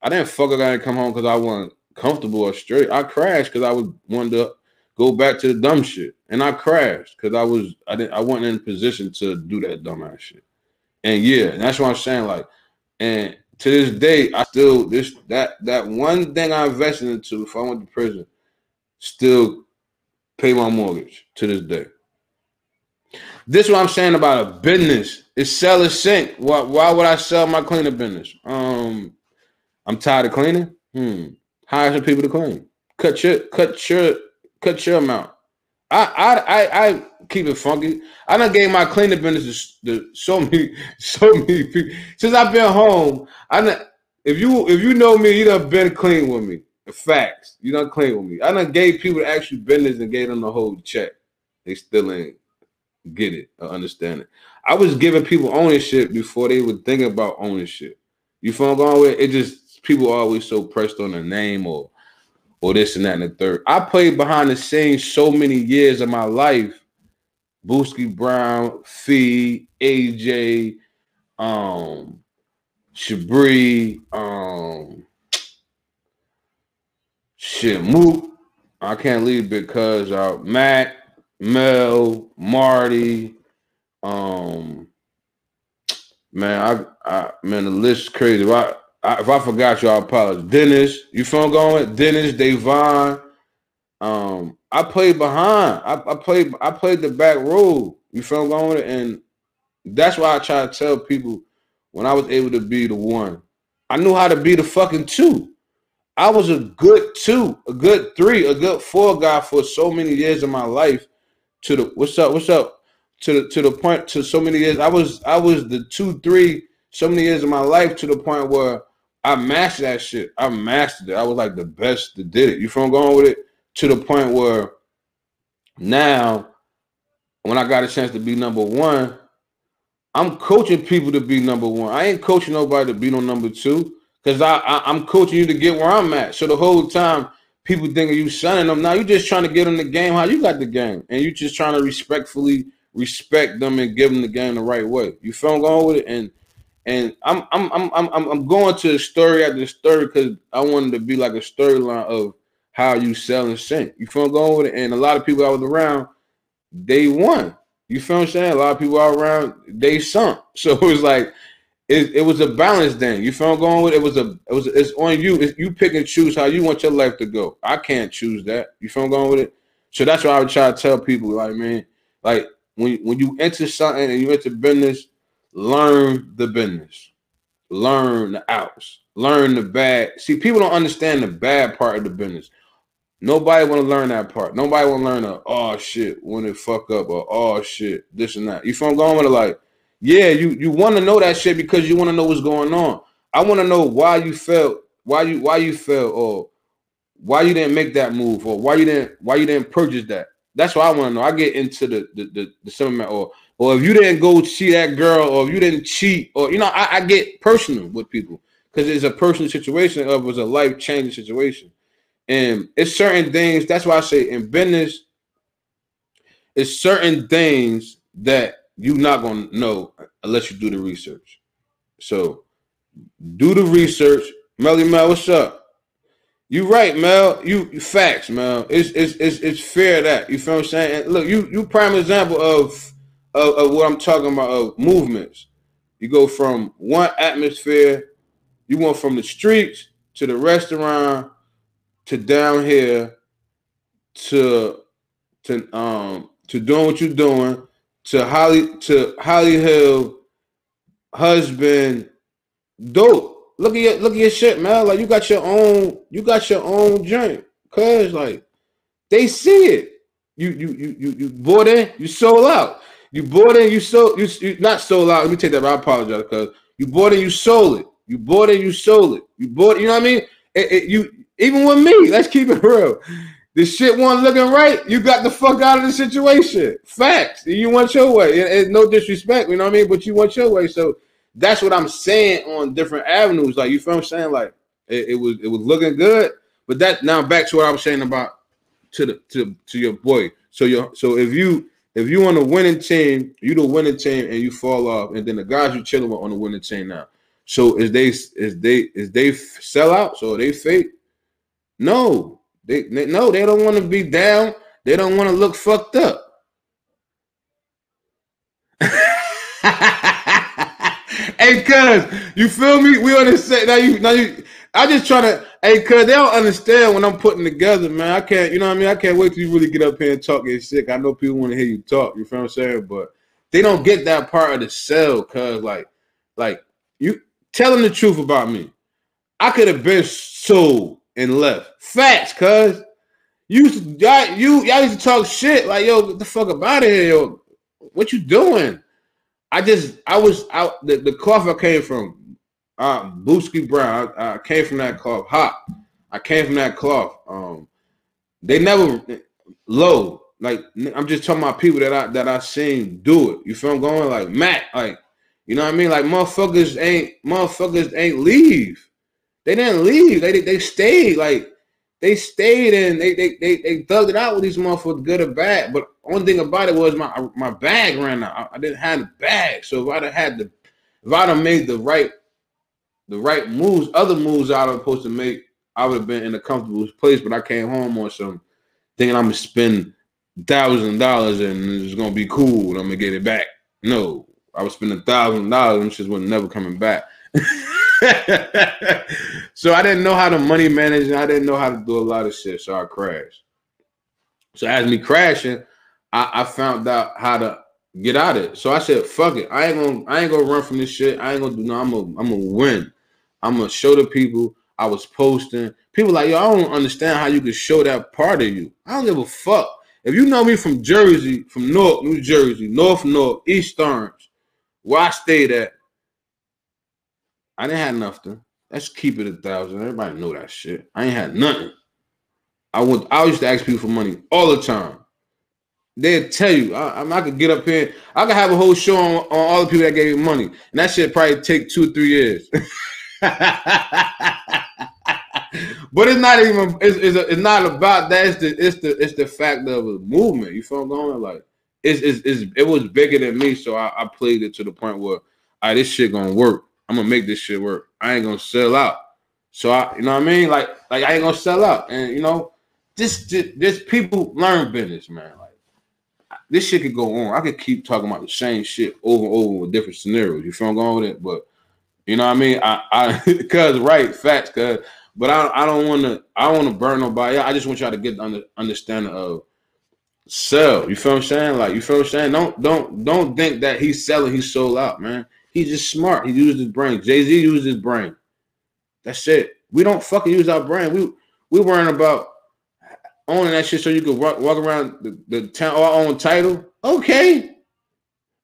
S1: I didn't fuck up. I didn't come home because I wasn't comfortable or straight. I crashed because I was wanted to go back to the dumb shit, and I crashed because I was I didn't I wasn't in position to do that dumb ass shit. And yeah, and that's what I'm saying. Like, and to this day, I still this that that one thing I invested into if I went to prison, still pay my mortgage to this day. This is what I'm saying about a business. It's sell or sink. Why, why would I sell my cleaner business? Um, I'm tired of cleaning. Hmm. Hire some people to clean. Cut your cut your cut your amount. I I I, I keep it funky. I done gave my cleaning business to, so many so many people since I've been home. I done, if you if you know me, you done been clean with me. Facts, you done clean with me. I done gave people the actual business and gave them the whole check. They still ain't get it or understand it. I was giving people ownership before they would think about ownership. You feel I'm going with? It just people always so pressed on the name or or this and that and the third. I played behind the scenes so many years of my life. Booski Brown, Fee, AJ, um, Shabri, um, shit, Mook. I can't leave because uh, Matt, Mel, Marty, um, man, I, I man, the list is crazy. If I, I if I forgot you, I apologize. Dennis, you phone going? Dennis, Devon, um, I played behind. I, I played I played the back role. You feel going? And that's why I try to tell people when I was able to be the one, I knew how to be the fucking two. I was a good two, a good three, a good four guy for so many years of my life. To the what's up, what's up? To the to the point to so many years. I was I was the two, three, so many years of my life to the point where I mastered that shit. I mastered it. I was like the best that did it. You from going with it? To the point where now when I got a chance to be number one, I'm coaching people to be number one. I ain't coaching nobody to be no number two because I, I am coaching you to get where I'm at. So the whole time people thinking you shunning them. Now you just trying to get them the game how you got the game, and you just trying to respectfully respect them and give them the game the right way. You feel I'm going with it, and and I'm I'm I'm I'm I'm going to the story after the story because I wanted to be like a storyline of how you sell and sink. You feel I'm going with it, and a lot of people I was around, they won. You feel I'm saying? A lot of people are around, they sunk. So it was like it, it was a balance thing. You feel I'm going with it? was a it was it's on you. It's, you pick and choose how you want your life to go. I can't choose that. You feel I'm going with it? So that's why I would try to tell people, like, man, like when when you enter something and you enter business, learn the business, learn the outs, learn the bad. See, people don't understand the bad part of the business. Nobody want to learn that part. Nobody want to learn the oh shit when it fuck up or oh shit this and that. You feel I'm going with it? Like, yeah, you you want to know that shit because you want to know what's going on. I want to know why you felt why you why you felt or why you didn't make that move or why you didn't why you didn't purchase that. That's what I want to know. I get into the the the, the sentiment or or if you didn't go see that girl or if you didn't cheat or you know I, I get personal with people because it's a personal situation of was a life changing situation. And it's certain things. That's why I say in business, it's certain things that you're not gonna know unless you do the research. So do the research. Melly Mel, what's up? You right, Mel. You, facts, Mel. It's, it's it's it's fair that you feel what I'm saying. And look, you you prime example of, of of what I'm talking about of movements. You go from one atmosphere, you went from the streets to the restaurant to down here to to um to doing what you're doing to Holly to Holly Hill husband dope. Look at your look at your shit, man. Like you got your own you got your own joint. Cause like they see it. You you you you you bought in, you sold out. You bought in, you sold you, you not sold out. Let me take that. I apologize because you bought in, you sold it. You bought it, you sold it. You bought, you know what I mean? It, it, you even with me, let's keep it real. The shit wasn't looking right. You got the fuck out of the situation. Facts. You want your way. It, it, no disrespect, you know what I mean? But you want your way. So that's what I'm saying on different avenues. Like you feel I'm saying? Like it, it, was it was looking good. But that now back to what I was saying about to the to to your boy. So your so if you if you on a winning team, you the winning team and you fall off, and then the guys you're chilling with on the winning team now. So is they is they is they sell out? So they fake? No, they, they no, they don't want to be down. They don't want to look fucked up. hey, cuz, you feel me? We set now. You now you. I just try to. Hey, cuz, they don't understand when I'm putting together, man. I can't. You know what I mean? I can't wait till you really get up here and talk your sick. I know people want to hear you talk. You feel what I'm saying? But they don't get that part of the sell, cuz, like, like you telling the truth about me. I could have been sold and left. Facts, cuz. You y'all, you y'all used to talk shit like yo, get the fuck up out of here, yo. What you doing? I just I was out the, the cloth I came from, uh Booski Brown. I, I, came from that cloth. Hot. I came from that cloth. Um they never low. Like I'm just talking about people that I that I seen do it. You feel I'm going? Like Matt, like you know what I mean? Like motherfuckers ain't motherfuckers ain't leave. They didn't leave. They they stayed. Like they stayed and they they they, they thugged it out with these motherfuckers, good or bad. But only thing about it was my my bag ran out. I, didn't have the bag. So if I'd have had the if I'd have made the right the right moves, other moves I was supposed to make, I would have been in a comfortable place. But I came home on some thinking I'm gonna spend thousand dollars and it's gonna be cool and I'm gonna get it back. No, I was spending thousand dollars and shit was never coming back. so I didn't know how to money manage and I didn't know how to do a lot of shit. So I crashed. So as me crashing, I, I found out how to get out of it. So I said, fuck it. I ain't gonna I ain't gonna run from this shit. I ain't gonna do no, I'm gonna I'm gonna win. I'm gonna show the people I was posting. People like, yo, I don't understand how you could show that part of you. I don't give a fuck. If you know me from Jersey, from North New Jersey, North North, East Orange, where I stayed at, I didn't have nothing. Let's keep it a thousand. Everybody know that shit. I ain't had nothing. I would I used to ask people for money all the time. They'll tell you, I, I, I could get up here, I could have a whole show on, on all the people that gave me money. And that shit probably take two or three years. but it's not even it's, it's, it's, not about that. It's the it's the it's the fact of a movement. You feel I'm going? Like it's, it's, it's it was bigger than me, so I, I played it to the point where all right, this shit gonna work. I'm gonna make this shit work. I ain't gonna sell out. So I, you know what I mean? Like, like I ain't gonna sell out. And you know, this, this, this people learn business, man. Like, this shit could go on. I could keep talking about the same shit over and over with different scenarios. You feel I'm going with it? But you know what I mean? I, I, cause right, facts, cause. But I, I don't want to, I don't want to burn nobody. I just want y'all to get the under, understanding of sell. You feel what I'm saying? Like, you feel what I'm saying? Don't, don't, don't think that he's selling. He's sold out, man. He's just smart. He used his brain. Jay Z used his brain. That's it. We don't fucking use our brain. We we worrying about owning that shit so you could walk, walk around the, the town our own title. Okay.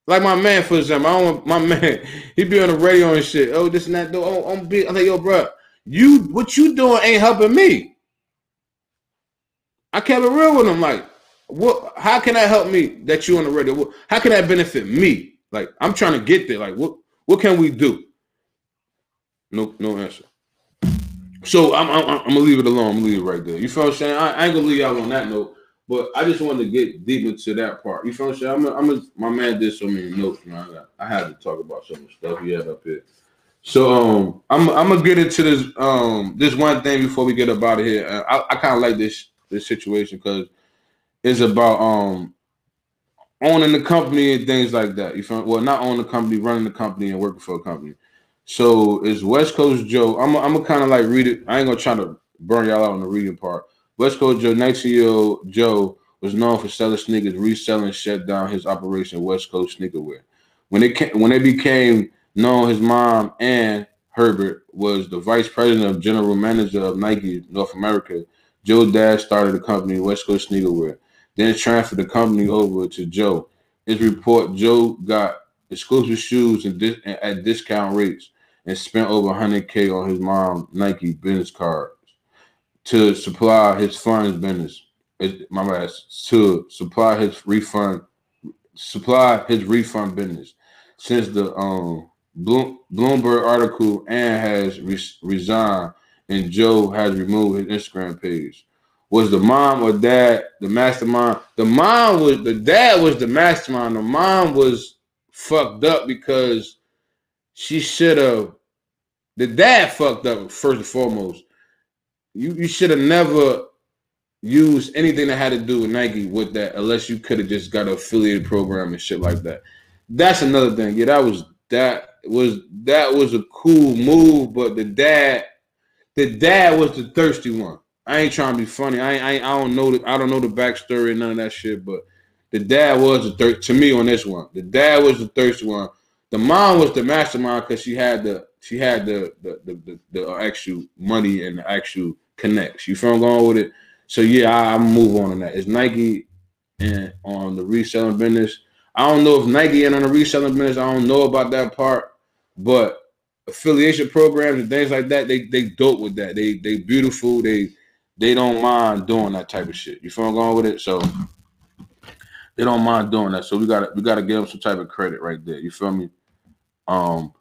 S1: Like my man, for example, I don't my man, he be on the radio and shit. Oh, this and that. Oh, I'm big. I'm like, yo, bro, you what you doing ain't helping me. I kept it real with him. Like, what? How can that help me that you on the radio? How can that benefit me? Like, I'm trying to get there. Like, what? What can we do? No, no answer. So I'm, I'm, I'm, gonna leave it alone. I'm gonna leave it right there. You feel what I'm saying? I, I ain't gonna leave y'all on that note, but I just wanted to get deep into that part. You feel what I'm saying? I'm, I'm a, my man did so many notes, man. I, I had to talk about some stuff he had up here. So um, I'm I'm gonna get into this um this one thing before we get up out of here. I, I kind of like this this situation because it's about um owning the company and things like that. You feel well, not owning the company, running the company, and working for a company. So it's West Coast Joe. I'm I'm gonna kind of like read it. I ain't gonna try to burn y'all out on the reading part. West Coast Joe, 19 year old Joe, was known for selling sneakers, reselling, shut down his operation West Coast Sneakerwear. When it came, when it became known, his mom Ann Herbert was the vice president of general manager of Nike North America. Joe Dad started the company West Coast Sneakerwear, then transferred the company over to Joe. His report: Joe got exclusive shoes and dis- at discount rates and spent over 100k on his mom Nike business cards to supply his funds business. My bad. To supply his refund, supply his refund business. Since the um Bloom, Bloomberg article, Ann has re- resigned and Joe has removed his Instagram page. Was the mom or dad the mastermind? The mom was the dad was the mastermind. The mom was fucked up because she should have. The dad fucked up first and foremost. You you should have never used anything that had to do with Nike with that, unless you could have just got an affiliated program and shit like that. That's another thing. Yeah, that was that was that was a cool move, but the dad, the dad was the thirsty one. I ain't trying to be funny. I I, I don't know the I don't know the backstory and none of that shit, but the dad was the third to me on this one. The dad was the thirsty one. The mom was the mastermind because she had the she had the the, the the, the actual money and the actual connects. You feel I'm going with it? So yeah, I, move on on that. Is Nike and on the reselling business? I don't know if Nike and on the reselling business. I don't know about that part, but affiliation programs and things like that, they they dope with that. They they beautiful. They they don't mind doing that type of shit. You feel I'm going with it? So they don't mind doing that. So we gotta we gotta give them some type of credit right there. You feel me? Um.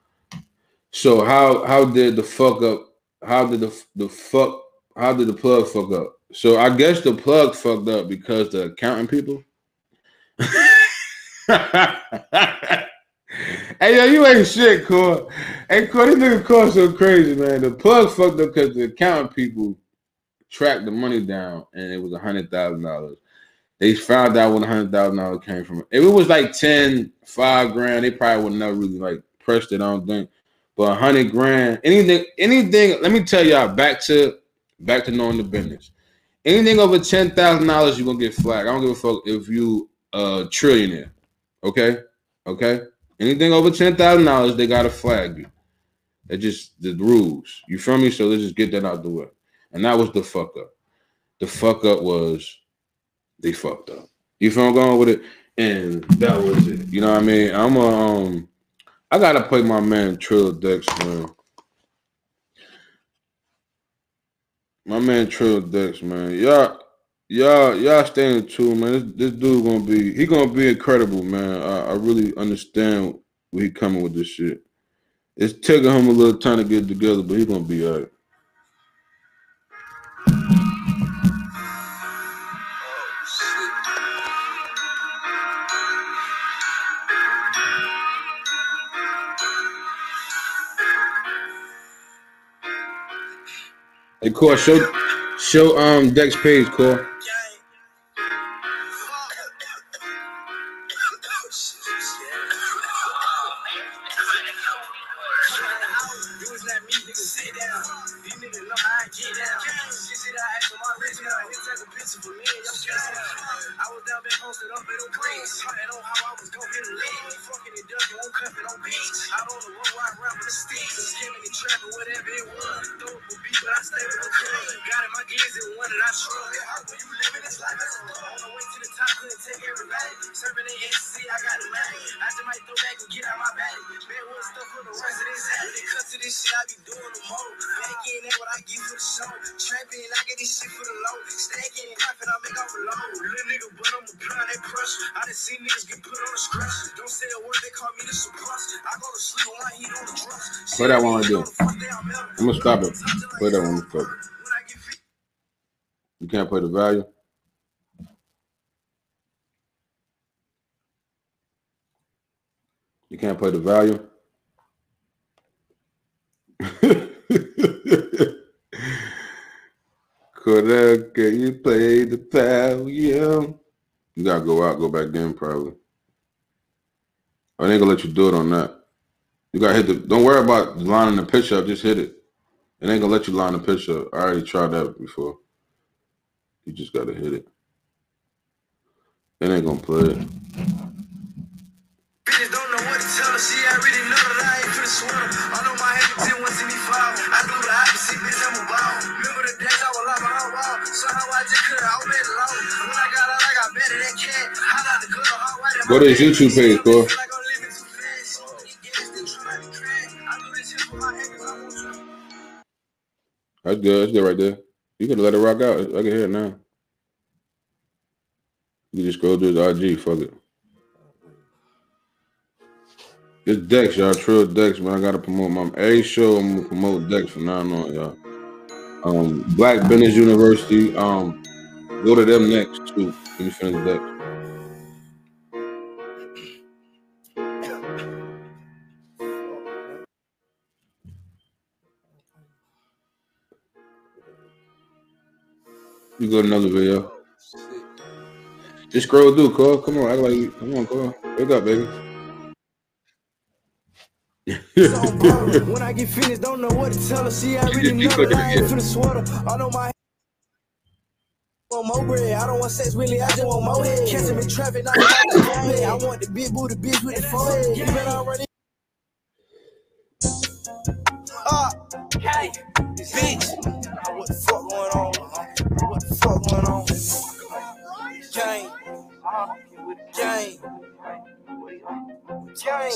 S1: So how how did the fuck up? How did the the fuck? How did the plug fuck up? So I guess the plug fucked up because the accounting people. hey yo, you ain't shit, Core. Hey, Core, this nigga Core so crazy, man. The plug fucked up because the accounting people tracked the money down and it was a hundred thousand dollars. They found out when a hundred thousand dollars came from. If it was like 10, 5 grand, they probably would never really like pressed it. I don't think. But a hundred grand, anything, anything. Let me tell y'all back to back to knowing the business.
S3: anything over ten thousand dollars, you're gonna get flagged. I don't give a fuck if you a trillionaire. Okay, okay. Anything over ten thousand dollars, they gotta flag you. That's just the rules. You feel me? So let's just get that out the way. And that was the fuck up. The fuck up was they fucked up. You feel I'm going with it? And that was it. You know what I mean? I'm a um I gotta play my man Trill Dex, man. My man Trill Dex, man. Y'all, y'all, y'all staying tuned, man. This, this dude gonna be he gonna be incredible, man. I, I really understand where he coming with this shit. It's taking him a little time to get together, but he gonna be all Hey, Core, show show um Dex page, Core. Value. You can't play the value. Correct. You play the value? You gotta go out, go back in, probably. I ain't gonna let you do it on that. You gotta hit the. Don't worry about lining the pitch up. Just hit it. It ain't gonna let you line the pitch up. I already tried that before. You just gotta hit it. It ain't gonna play it. Bitches don't know what to tell her. She already know that I ain't finna swim. I know my head did once in me fall. I do the opposite, bitch. I'm a ball. Remember the days I was like my wall. Somehow I just couldn't hold it low. When I got out, I got better than cat. I got the good hard white. Go to his YouTube page, bro. That's good. That's good right there. You can let it rock out. I can hear it now. You just go to the IG. Fuck it. It's Dex, y'all. Trill Dex, man. I gotta promote my A show. I'm gonna promote Dex from now on, y'all. Um, Black Business University. Um, go to them next too. Let me finish Dex. You go another video. Just scroll through, Cole. Come on, act like you. Come on, Cole. Wake up, baby. when I get finished, don't know what to tell her. See, I really know that I ain't finna sweater. I know my want more bread. I don't want sex, really. I just want more head. Catch him in traffic, not I want the big booty bitch with the forehead. You been already. Ah, uh, hey, bitch. What the fuck going on? What the fuck going on? Gang. Gang. Gang.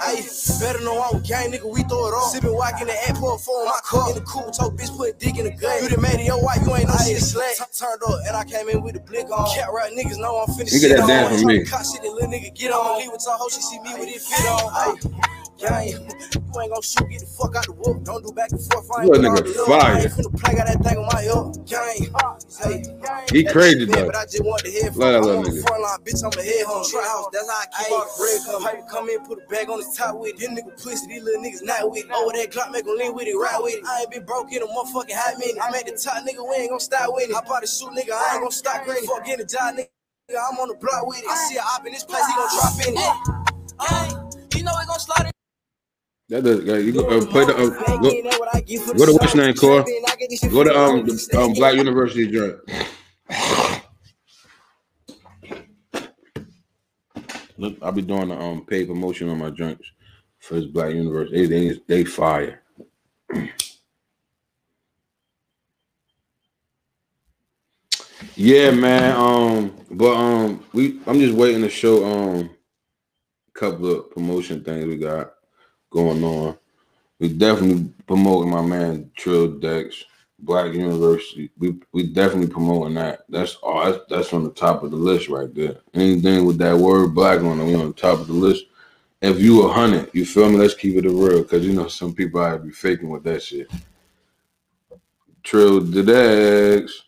S3: Hey, better know I'm gang, nigga, we throw it off. Sippin' walk in the airport for my cup. In the cool, told bitch, put a dick in the gut. You done made it your wife, you ain't no shit slack. Turned up, and I came in with the blick on. Cat right niggas know I'm finished. You get that down from me. Caught shit, the little nigga get on. Leave with her hoe, she see me with it fit on. Hey gang. You ain't gonna shoot, get the fuck out the whoop. Don't do back and forth. I ain't nigga fire. I ain't finna play, got that thing on my hip. Gang. Hey, he crazy though. But I just want the head from I'm on the front line, bitch. I'm a head home. Try house, that's how I keep all the bread come. How you come in, put a bag on the top with it. Them nigga pussy, these little niggas not with it. Over that Glock, make them lean with it, ride with it. I ain't been broke in a motherfucking hot minute. I'm at the top, nigga, we ain't gonna stop with it. I bought a shoot, nigga, I ain't gonna stop grinning. Fuck getting a job, nigga. I'm on the block with it. I see a op in this place, he gon' drop in it. Hey, uh, you know we gon' slide it.
S1: That does. You go, uh, play the. Uh, go, go to what's name, Core? Go to um the um, Black University joint. Look, I'll be doing the um paid promotion on my joints for this Black University. They they, they fire. Yeah, man. Um, but um, we I'm just waiting to show um a couple of promotion things we got going on. We definitely promoting my man Trill Dex, Black University. We we definitely promoting that. That's all. That's, that's on the top of the list right there. Anything with that word black on it, we on the top of the list. If you a hundred, you feel me? Let's keep it a real, cause you know some people I be faking with that shit. Trill Dex.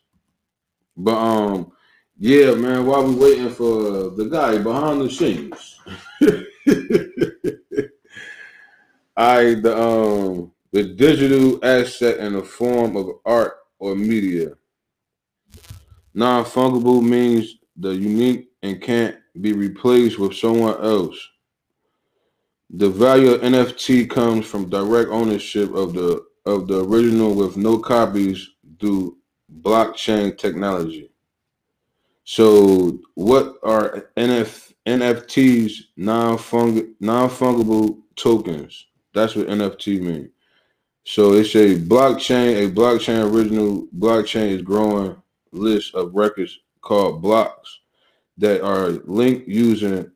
S1: But um, yeah, man. While we waiting for the guy behind the scenes, I the um the digital asset in the form of art or media. Non-fungible means the unique and can't be replaced with someone else. The value of NFT comes from direct ownership of the of the original with no copies through blockchain technology. So, what are NF, NFTs? Non-fung, non-fungible tokens. That's what NFT means. So it's a blockchain. A blockchain original blockchain is growing list of records called blocks that are linked using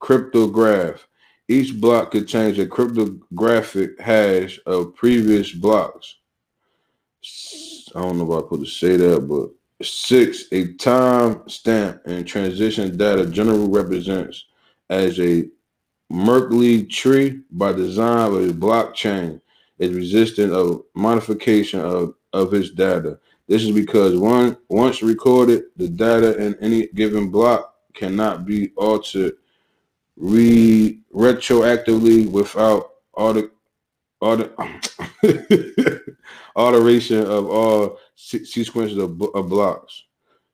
S1: cryptograph. Each block contains a cryptographic hash of previous blocks. I don't know if I put to say that, but six, a time stamp and transition data generally represents as a Merkle tree by design of a blockchain is resistant of modification of, of its data. This is because one once recorded, the data in any given block cannot be altered re retroactively without auto, auto alteration of all sequences of, of, blocks.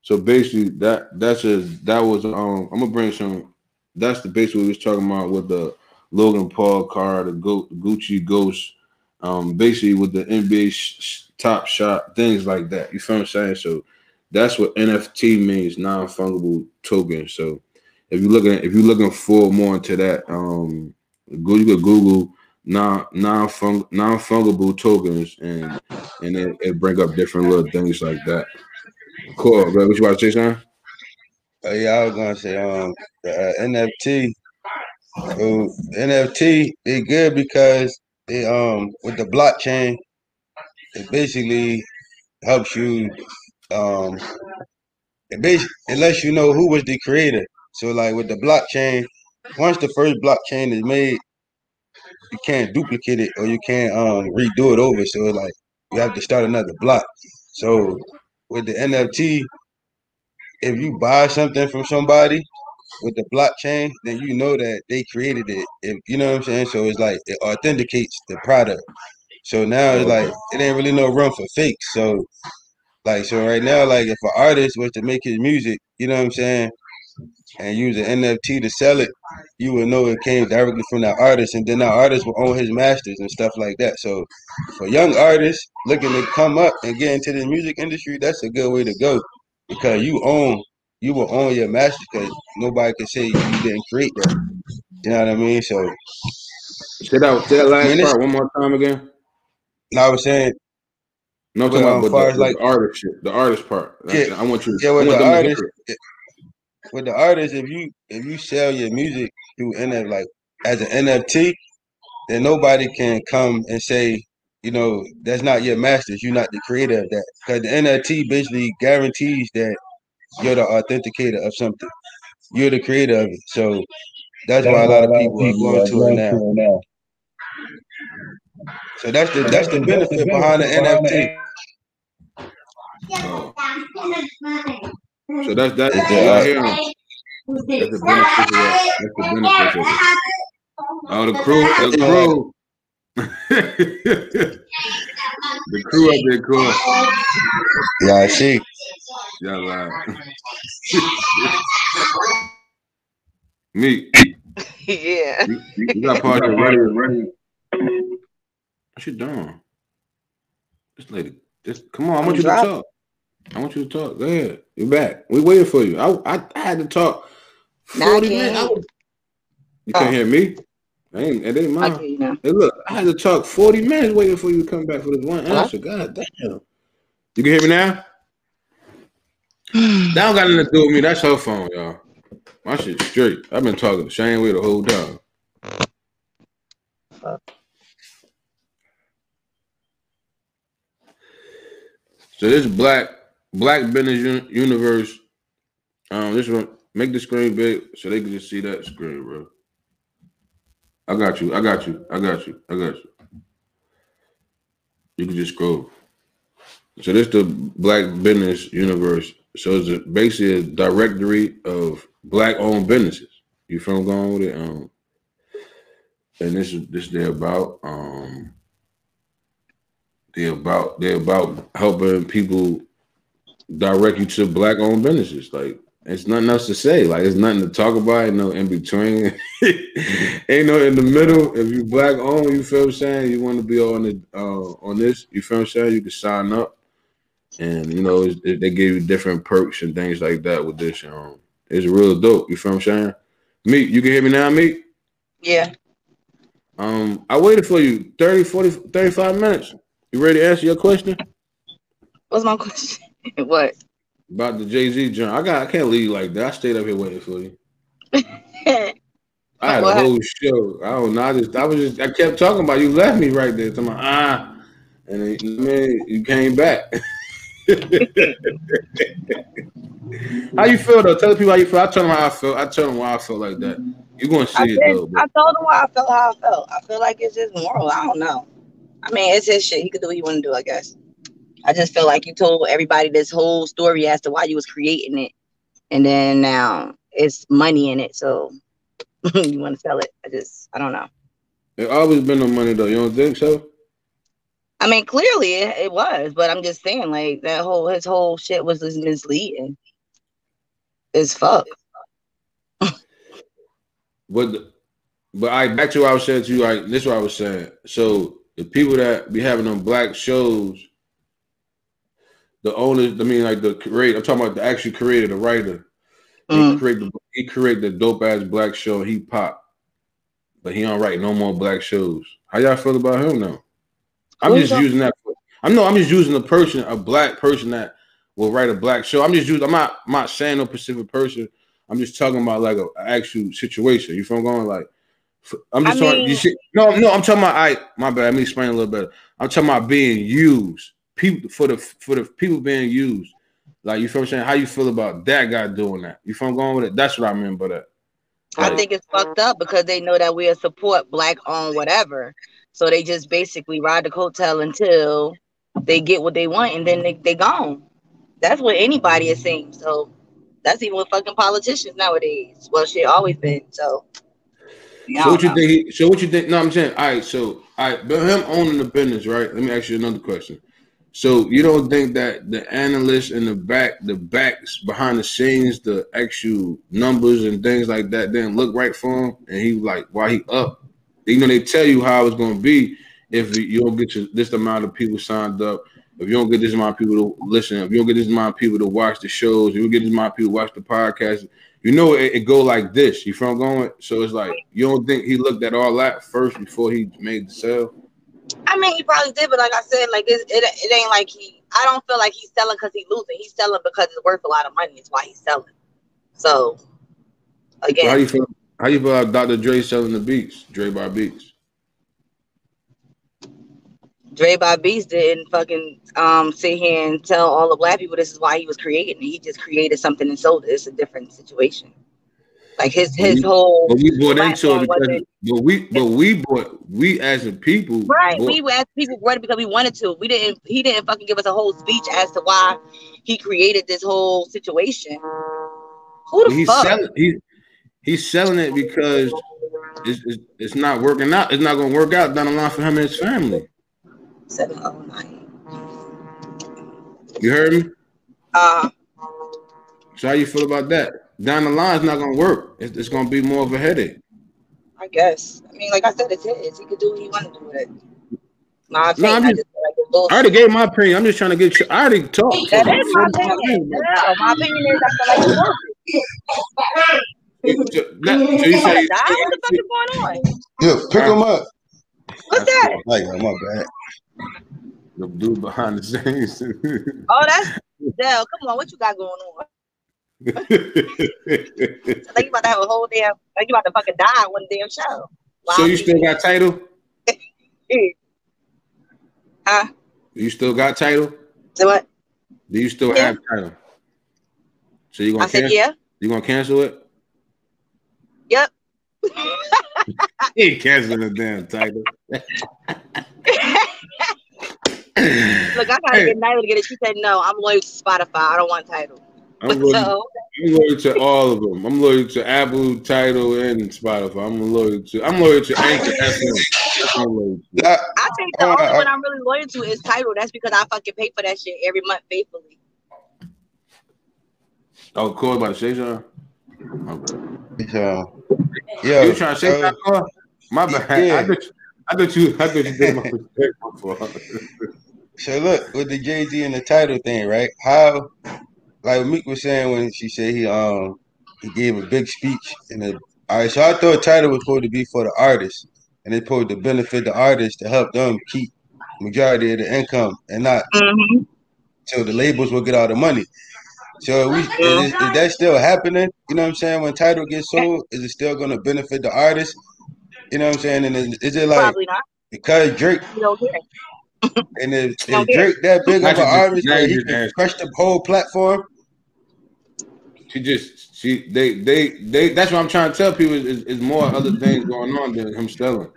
S1: So basically, that that's a that was um. I'm gonna bring some. That's the basically we was talking about with the Logan Paul card, the Gucci Ghost, um, basically with the NBA sh- Top Shot, things like that. You feel what I'm saying? So that's what NFT means, non fungible token. So if you're looking, if you're looking for more into that, um, go you could Google non non fungible tokens, and and it, it bring up different little things like that. Cool. Bro, what you about to say, Sean?
S4: Uh, yeah, I was gonna say um the uh, NFT. So NFT they good because they um with the blockchain, it basically helps you um it basically it lets you know who was the creator. So like with the blockchain, once the first blockchain is made, you can't duplicate it or you can't um redo it over. So like you have to start another block. So with the NFT, if you buy something from somebody with the blockchain, then you know that they created it. If you know what I'm saying, so it's like it authenticates the product. So now it's like it ain't really no room for fakes. So like so right now, like if an artist was to make his music, you know what I'm saying, and use an NFT to sell it, you would know it came directly from that artist, and then that artist will own his masters and stuff like that. So, for young artists looking to come up and get into the music industry, that's a good way to go because you own, you will own your masters because nobody can say you didn't create that. You know what I mean? So,
S1: say that, say that last part one more time again.
S4: No, I was saying
S1: no, I'm talking about the, the, like, the artist shit, the artist part. Yeah, I, I want you.
S4: Yeah, with the artist, with the artist, if you if you sell your music through NFT, like as an NFT, then nobody can come and say, you know, that's not your masters. You're not the creator of that. Because the NFT basically guarantees that you're the authenticator of something. You're the creator of it. So that's, that's why a lot of people, people are going to it now. now. So that's the that's the benefit behind the NFT.
S1: So that's that's That's the benefit of that. That's the benefit of it. Oh, the crew, the crew. The crew up there cool.
S4: Yeah, I see.
S1: Yeah, right. Me.
S2: yeah.
S1: You, you got part of ready, ready. What you doing? This lady, this come on, I want
S2: I'm
S1: you to talk. I want you to talk. Go ahead. You're back. We waiting for you. I I, I had to talk. 40 minutes. I
S2: hear
S1: was- You can't
S2: Oh.
S1: hear me? I ain't, it ain't mine.
S2: hear you now.
S1: Hey, look, I had to talk 40 minutes waiting for you to come back for this one answer. God damn. You can hear me now? That don't got nothing to do with me. That's her phone, y'all. My shit straight. I've been talking to Shane way the whole time. So this black black business uni- universe. Um, this one make the screen big so they can just see that screen, bro. I got you. I got you. I got you. I got you. You can just scroll. So this the black business universe. So it's basically a directory of black owned businesses. You feel I'm going with it? Um, and this is this they're about. Um, they're about they're about helping people direct you to black owned businesses. Like it's nothing else to say. Like it's nothing to talk about. Ain't no in between. ain't no in the middle. If you black owned, you feel what I'm saying. You want to be on the uh, on this. You feel what I'm saying. You can sign up, and you know it, they give you different perks and things like that with this. Um, it's real dope. You feel what I'm saying. Meet, you can hear me now, Meet.
S2: Yeah.
S1: Um, I waited for you 30, 40, 35 minutes. You ready to answer your question
S2: What's my question? what?
S1: About the Jay Z joint? I got. I can't leave like that. I stayed up here waiting for you. I had
S2: What
S1: a whole show. I don't know. I just. I was just. I kept talking about you. Left me right there. Talking about ah, and then, man, you came back. how you feel though? Tell the people how you feel. I tell them how I felt. I tell them why I felt like that. You gonna see
S2: I,
S1: it though. but-
S2: I told them why I felt how I felt. I feel like it's just moral. I don't know. I mean, it's his shit. He could do what he want to do, I guess. I just feel like you told everybody this whole story as to why you was creating it, and then now it's money in it. So you want to sell it? I just, I don't know.
S1: It always been no money though. You don't think so?
S2: I mean, clearly it, it was, but I'm just saying, like that whole his whole shit was just misleading. It's fuck.
S1: But the, but I back to what I was saying to you. Like this, is what I was saying. So the people that be having them black shows, the owners. I mean, like the creator. I'm talking about the actual creator, the writer. He
S2: Mm.
S1: create the he create the dope ass black show. He pop, but he don't write no more black shows. How y'all feel about him now? I'm
S2: Who's
S1: just
S2: that?
S1: using that. For, I'm no. I'm just using a person, a black person that will write a black show. I'm just using. I'm not. I'm not saying no specific person. I'm just talking about like a, actual situation. You feel I'm going like. I'm just
S2: I
S1: talking.
S2: mean-
S1: you see, no, no. I'm talking about. I my bad. Let me explain a little better. I'm talking about being used. People for the for the people being used. Like you feel what I'm saying? How you feel about that guy doing that? You feel I'm going with it? That's what I mean by that.
S2: I think it's fucked up because they know that we'll support black on whatever. So they just basically ride the coattail until they get what they want and then they, they gone. That's what anybody is saying. So that's even with fucking politicians nowadays. Well shit always been. So
S1: So what you think? He, so what you think? No, I'm saying. All right. So all right, but him owning the business, right? Let me ask you another question. So you don't think that the analysts in the back, the backs behind the scenes, the actual numbers and things like that, didn't look right for him, and he like, why he up? You know, they tell you how it's going to be if you don't get your, this amount of people signed up. If you don't get this amount of people to listen, if you don't get this amount of people to watch the shows, if you don't get this amount of people to watch the podcast, you know it, it go like this. You from going? So it's like you don't think he looked at all that first before he made the sale?
S2: I mean, he probably did, but like I said, like it, it, it ain't like he. I don't feel like he's selling because he's losing. He's selling because it's worth a lot of money. It's why he's selling. So
S1: So how
S2: again,
S1: you feel? How you feel about Dr. Dre selling the beats? Dre by Beats.
S2: Dre by Beast didn't fucking um sit here and tell all the black people this is why he was creating. He just created something and sold it. It's a different situation. Like his his
S1: But
S2: whole
S1: But we bought into it because, but we, but we bought, we as a people,
S2: right.
S1: bought-
S2: We as people what because we wanted to. We didn't. He didn't fucking give us a whole speech as to why he created this whole situation. Who the
S1: he's
S2: fuck?
S1: selling, he, he's selling it because it's, it's, it's not working out. It's not going to work out down the line for him and his family.
S2: Seven oh nine.
S1: You heard me?
S2: Uh,
S1: So how you feel about that? Down the line, it's not going to work. It's, it's going to be more of a headache.
S2: I guess. I mean, like I said, it's his. He could do what he want to do with it. My
S1: No, I'm
S2: I
S1: just-
S2: just like
S1: I already gave my opinion. I'm just trying to get. You, I already talked.
S2: That is my opinion. Yeah, my opinion is I feel like it's bullshit.
S1: So, so you
S2: You
S1: say?
S2: What the fuck is going on?
S4: Yeah, pick him up.
S2: What's that?
S4: Like, oh, my bad.
S1: the dude behind the scenes?
S2: Oh, that's Dell. Come on, what you got going on? Like you about to have a whole damn, like you about to fucking die on one damn show.
S1: so you still got Tidal?
S2: Huh?
S1: You still got Tidal?
S2: So what?
S1: Do you still
S2: Yeah.
S1: have Tidal? So you gonna
S2: I said,
S1: cancel?
S2: yeah.
S1: You gonna cancel it?
S2: Yep.
S1: He ain't canceling the damn Tidal.
S2: Look, I gotta
S1: Hey.
S2: get Nyla to get it. She said, no, I'm loyal to Spotify. I don't want Tidal.
S1: I'm loyal,
S2: So,
S1: I'm loyal to all of them. I'm loyal to Apple, Tidal, and Spotify. I'm loyal to. I'm loyal to Anchor FM. I'm loyal to.
S4: I,
S2: I think the only one I'm really loyal to is Tidal. That's because I fucking pay for that shit every month faithfully.
S1: Oh, Corey about to say something. Okay.
S4: so, yeah.
S1: you trying to say
S4: uh,
S1: something, My bad.
S4: Yeah.
S1: I thought you. I thought you. I thought you did my mistake before.
S4: So look with the Jay Z and the Tidal thing, right? How, like Meek was saying when she said he um he gave a big speech and the all right. So I thought Tidal was supposed to be for the artist and it's supposed to benefit the artist to help them keep majority of the income and not
S2: Mm-hmm.
S4: so the labels will get all the money. So we is, is that still happening? You know what I'm saying? When Tidal gets sold, is it still going to benefit the artist? You know what I'm saying? And is, is it like
S2: not.
S4: because Drake
S2: You don't care.
S4: and is, is Drake that big of
S1: Now
S4: an artist
S1: now
S4: where
S1: you
S4: he can crush the whole platform?
S1: She just she they they they. That's what I'm trying to tell people is, is, more other things going on than him selling.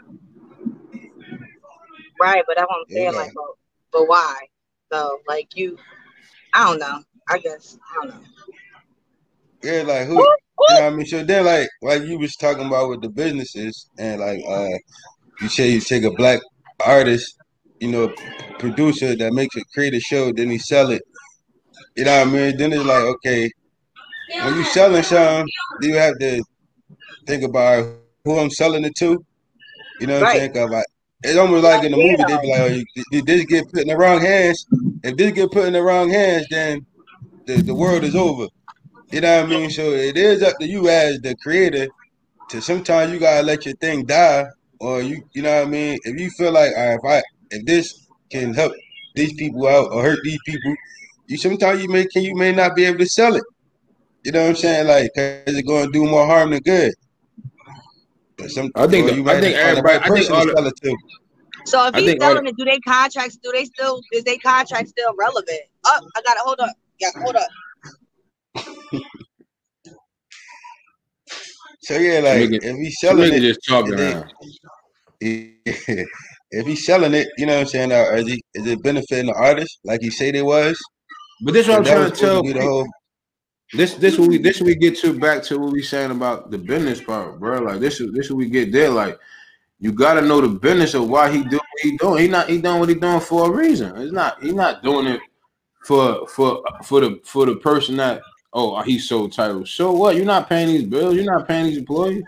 S2: Right, but what I'm saying.
S4: Yeah.
S2: Like, but, but why? So, like, you, I don't know. I guess I don't know.
S4: Yeah, like who? You know what I mean? So then, like, like you was talking about with the businesses, and like, uh, you say you take a black artist, you know, producer that makes a create a show, then he sell it. You know what I mean? Then it's like, okay, when you selling something, you have to think about who I'm selling it to. You know what
S2: Right.
S4: I'm saying? like, it's almost like in the movie, they be like, oh, you, did this get put in the wrong hands? If this get put in the wrong hands, then the, the world is over. You know what I mean? So it is up to you as the creator to sometimes you gotta let your thing die, or you you know what I mean. If you feel like, all right, if I if this can help these people out or hurt these people, you sometimes you may can you may not be able to sell it. You know what I'm saying? Like, cause it's gonna do more harm than good. But some,
S1: I think
S4: or
S1: the-
S4: you
S1: I
S4: might
S1: think
S4: find the
S1: everybody-
S4: right
S1: I think
S4: person
S1: all
S4: to
S1: the-
S4: sell it to.
S2: So if he's selling it, do they contracts? Do they still? Is they contract still relevant? Oh, I got to hold up. Yeah, hold up.
S4: So yeah, like
S1: Nigga-
S4: if he's selling it,
S1: just talking
S4: and they-
S1: around.
S4: if he's selling it, you know what I'm saying? Uh, is, he, is it benefiting the artist like he said it was?
S1: But this is what I'm
S4: That
S1: trying to tell people. This this what we this what we get to back to what we saying about the business part, bro. Like this is this what we get there. Like you gotta know the business of why he do what he doing. He not he doing what he doing for a reason. It's not he not doing it for for for the for the person that oh he sold Tidals. So what? You're not paying these bills. You're not paying these employees.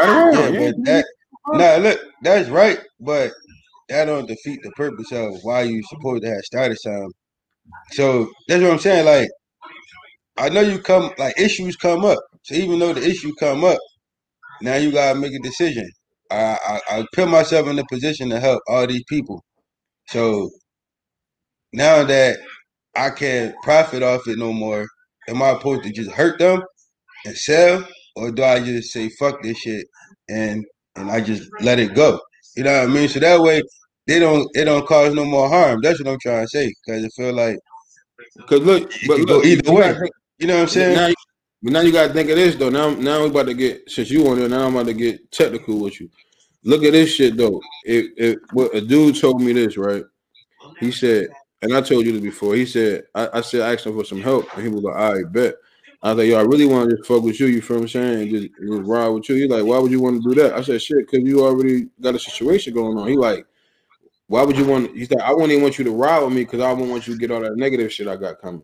S1: Right around.
S4: Yeah,
S1: yeah.
S4: but that nah, look, that's right, but that don't defeat the purpose of why you supposed to have started something. So that's what I'm saying. Like, I know you come like issues come up. So even though the issue come up, now you gotta make a decision. I I, I put myself in a position to help all these people. So now that I can't profit off it no more, am I supposed to just hurt them and sell, or do I just say fuck this shit and and I just let it go? You know what I mean? So that way they don't it don't cause no more harm. That's what I'm trying to say. Cause it feel like
S1: Cause look, but look,
S4: either way.
S1: think-
S4: You know what I'm saying?
S1: Now, you- but now you got to think of this though. Now, now we about to get since you on there. Now I'm about to get technical with you. Look at this shit though. It, it what a dude told me this right. He said, and I told you this before. He said, I, I said, I asked him for some help, and he was like, "I bet." I was like, "Yo, I really want to just fuck with you." You feel what I'm saying? And just, just ride with you. He's like, "Why would you want to do that?" I said, "Shit, because you already got a situation going on." He like, "Why would you want?" He's like, "I won't even want you to ride with me because I won't want you to get all that negative shit I got coming."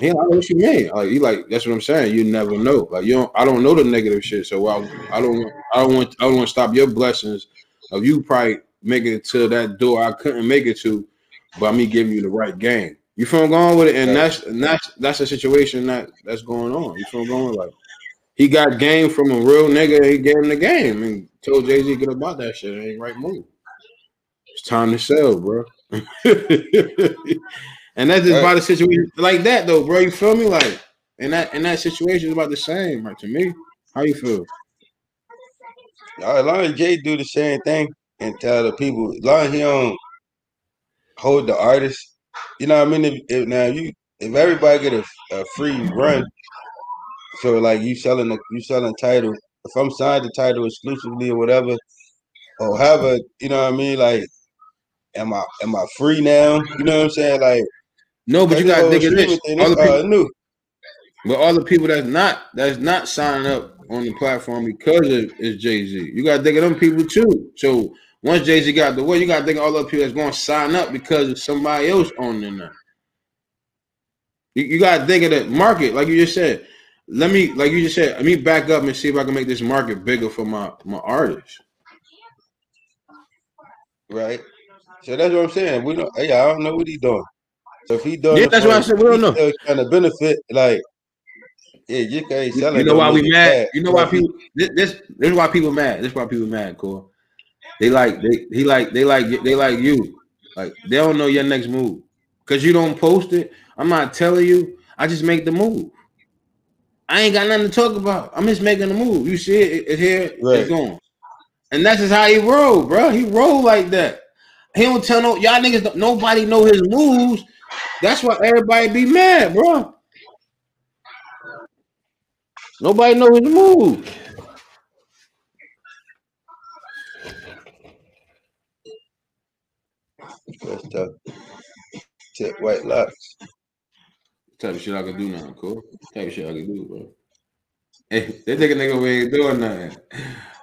S1: He like, what you mean? Like you like that's what I'm saying. You never know. Like you don't I don't know the negative shit. So I, I don't I don't want I don't want to stop your blessings of you probably making it to that door I couldn't make it to, by me giving you the right game. You feel I'm going with it, and that's and that's that's a situation that that's going on. You feel I'm going like he got game from a real nigga. He gave him the game and told Jay Z get about that shit. It ain't right move. It's time to sell, bro. and that's just right. about the situation like that, though, bro. You feel me? Like, and that in that situation is about the same, right? To me, how you feel?
S4: As long as Jay do the same thing and tell the people, as long as he don't hold the artist, you know what I mean? If, if now you if everybody get a, a free run, so like you selling the you selling Tidal. If I'm signed the Tidal exclusively or whatever, or have a you know what I mean? Like, am I am I free now? You know what I'm saying? Like,
S1: no, but you got to think of this. All the people, new. But all the people that's not that's not signing up on the platform because of is Jay Z. You got to think of them people too. So once Jay Z got the way, you got to think of all the people that's going to sign up because of somebody else owning them. You, you got to think of the market, like you just said. Let me, like you just said, let me back up and see if I can make this market bigger for my my artists.
S4: Right. So that's what I'm saying. We don't. Yeah, I don't know what he's doing. So if he doing,
S1: yeah, that's what I said. We don't know.
S4: Kind of benefit, like yeah, you can't sell.
S1: You know why we mad? You know why people this, this this is why people mad. This is why people mad, Core. They like they he like they like they like you. Like they don't know your next move. Cause you don't post it. I'm not telling you. I just make the move. I ain't got nothing to talk about. I'm just making the move. You see it, here, right. it's going. And that's just how he roll, bro. He roll like that. He don't tell no y'all niggas. Nobody know his moves. That's why everybody be mad, bro. Nobody know his move.
S4: That's tough. Tip white locks.
S1: Type of shit I can do now, cool. Type of shit I can do, bro. Hey, they think a nigga we ain't doing nothing.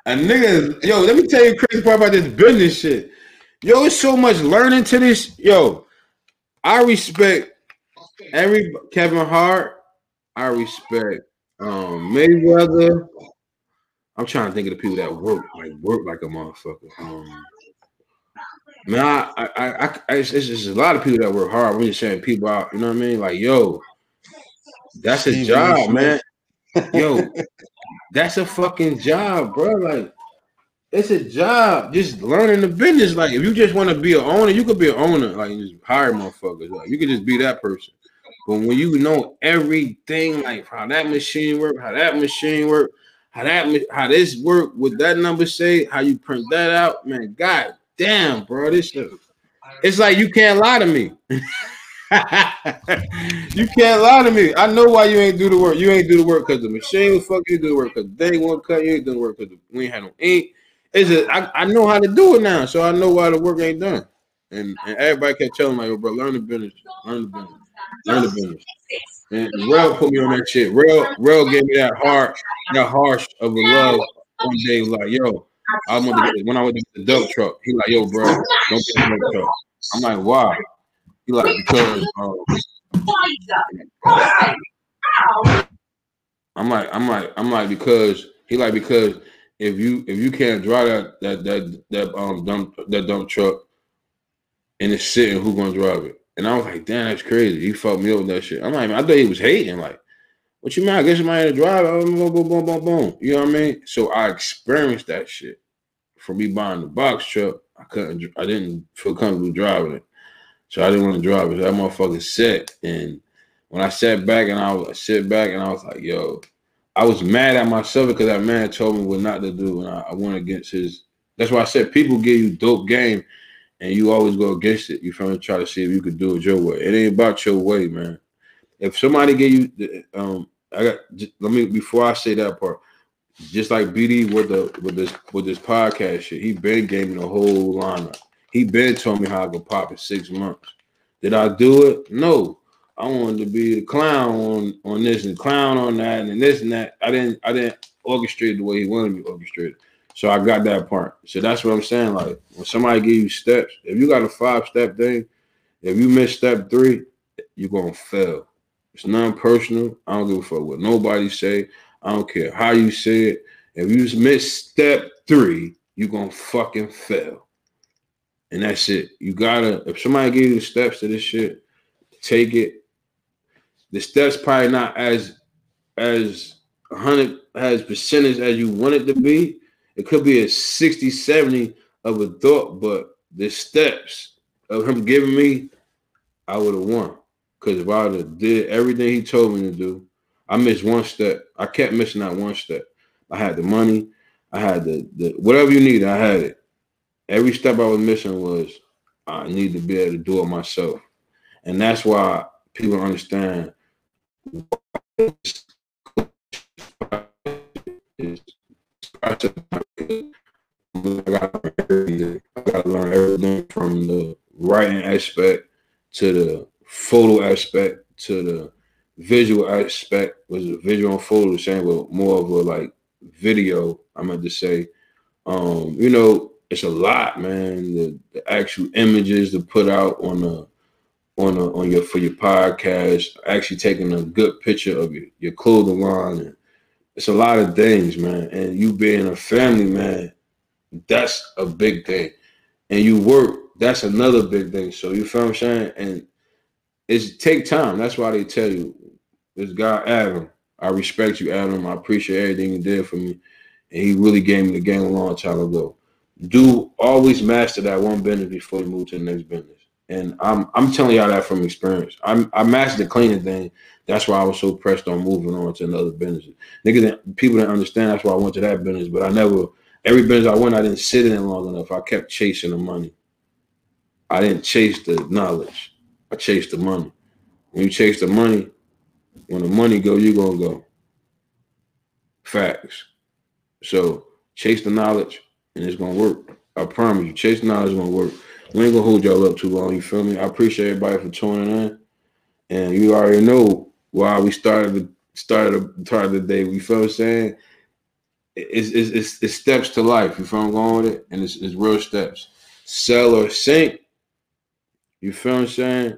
S1: A nigga, yo, let me tell you crazy part about this business shit. Yo, it's so much learning to this. Yo, I respect every Kevin Hart. I respect um, Mayweather. I'm trying to think of the people that work like work like a motherfucker. Um, man, I, I, I, I it's, it's, just a lot of people that work hard. I'm just saying people out. You know what I mean? Like, yo, that's a job, man. Yo, that's a fucking job, bro. Like, it's a job. Just learning the business. Like, if you just want to be an owner, you could be an owner. Like, you just hire motherfuckers. Like, you could just be that person. But when you know everything, like how that machine work, how that machine work, how that how this work, what that number say, how you print that out, man, god damn, bro, this shit. It's like you can't lie to me. you can't lie to me. I know why you ain't do the work. You ain't do the work because the machine fucking. You do the work because they won't cut. You ain't do the work because we ain't had no ink. It's just I, I know how to do it now, so I know why the work ain't done. And, and everybody kept telling like, bro, learn the business, learn the business. Learn the business. And Rel put me on that shit. Rel, Rel gave me that hard, that harsh of a love one day. Like, yo, I went to get, when I went to the dump truck. He like, yo, bro, don't get the truck. I'm like, why? He like because um, I'm like, I'm like, I'm like because he like because if you if you can't drive that that that that um dump that dump truck and it's sitting, who gonna drive it? And I was like, damn, that's crazy. He fucked me up with that shit. I'm like, I thought he was hating. Like, what you mean? I guess somebody to drive. Boom, boom, boom, boom, boom. You know what I mean? So I experienced that shit. For me buying the box truck, I couldn't. I didn't feel comfortable driving it, so I didn't want to drive it. That motherfucker set. And when I sat back and I was sit back and I was like, yo, I was mad at myself because that man told me what not to do, and I, I went against his. That's why I said people give you dope game and you always go against it. You trying to try to see if you could do it your way. It ain't about your way, man. If somebody gave you, um, I got. Just, let me before I say that part. Just like BD with the with this with this podcast shit, he been gave me the whole lineup. He been told me how I could pop in six months. Did I do it? No. I wanted to be the clown on on this and clown on that and this and that. I didn't I didn't orchestrate the way he wanted me orchestrated. So I got that part. So that's what I'm saying. Like when somebody give you steps, if you got a five step thing, if you miss step three, you're gonna fail. It's non-personal. I don't give a fuck what nobody say. I don't care how you say it. If you miss step three, you're gonna fucking fail. And that's it. You gotta, if somebody give you the steps to this shit, take it. The steps probably not as as 100 as percentage as you want it to be. It could be a 60, 70 of a thought, but the steps of him giving me, I would have won. Because if I would have did everything he told me to do, I missed one step. I kept missing that one step. I had the money, I had the, the whatever you need, I had it. Every step I was missing was I need to be able to do it myself. And that's why people understand from the writing aspect to the photo aspect to the visual aspect. Was a visual and photo same, but more of a like video. I meant to say, um, you know, it's a lot, man. The, the actual images to put out on the on a, on your for your podcast, actually taking a good picture of your, your clothing line and it's a lot of things, man. And you being a family man, that's a big thing. And you work, that's another big thing. So you feel I'm saying? And it's take time. That's why they tell you, this guy Adam, I respect you, Adam. I appreciate everything you did for me. And he really gave me the game a long time ago. Do always master that one business before you move to the next business. And I'm I'm telling y'all that from experience. I'm I mastered the cleaning thing. That's why I was so pressed on moving on to another business. Niggas, people didn't understand. That's why I went to that business. But I never, every business I went, I didn't sit in it long enough. I kept chasing the money. I didn't chase the knowledge. I chased the money. When you chase the money, when the money go, you gonna go. Facts. So chase the knowledge, and it's gonna work. I promise you, chase the knowledge is gonna work. We ain't gonna hold y'all up too long. You feel me? I appreciate everybody for tuning in, and you already know why we started the started started the day. We feel what I'm saying? It's, it's, it's, it's steps to life. You feel I'm going with it? And it's, it's real steps. Sell or sink. You feel what I'm saying?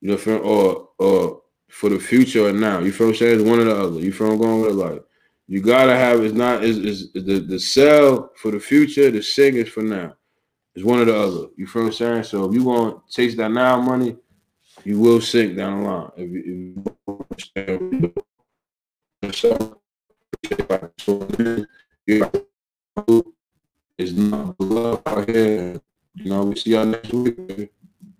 S1: You know, feel, or or for the future or now. You feel what I'm saying? It's one or the other. You feel I'm going with it? Like you gotta have it's not is is the the sell for the future, the sing is for now. It's one or the other. You feel what I'm saying? So if you want to chase that now money, you will sink down the line. If you, if you it's not love out here. You know, we see y'all next week.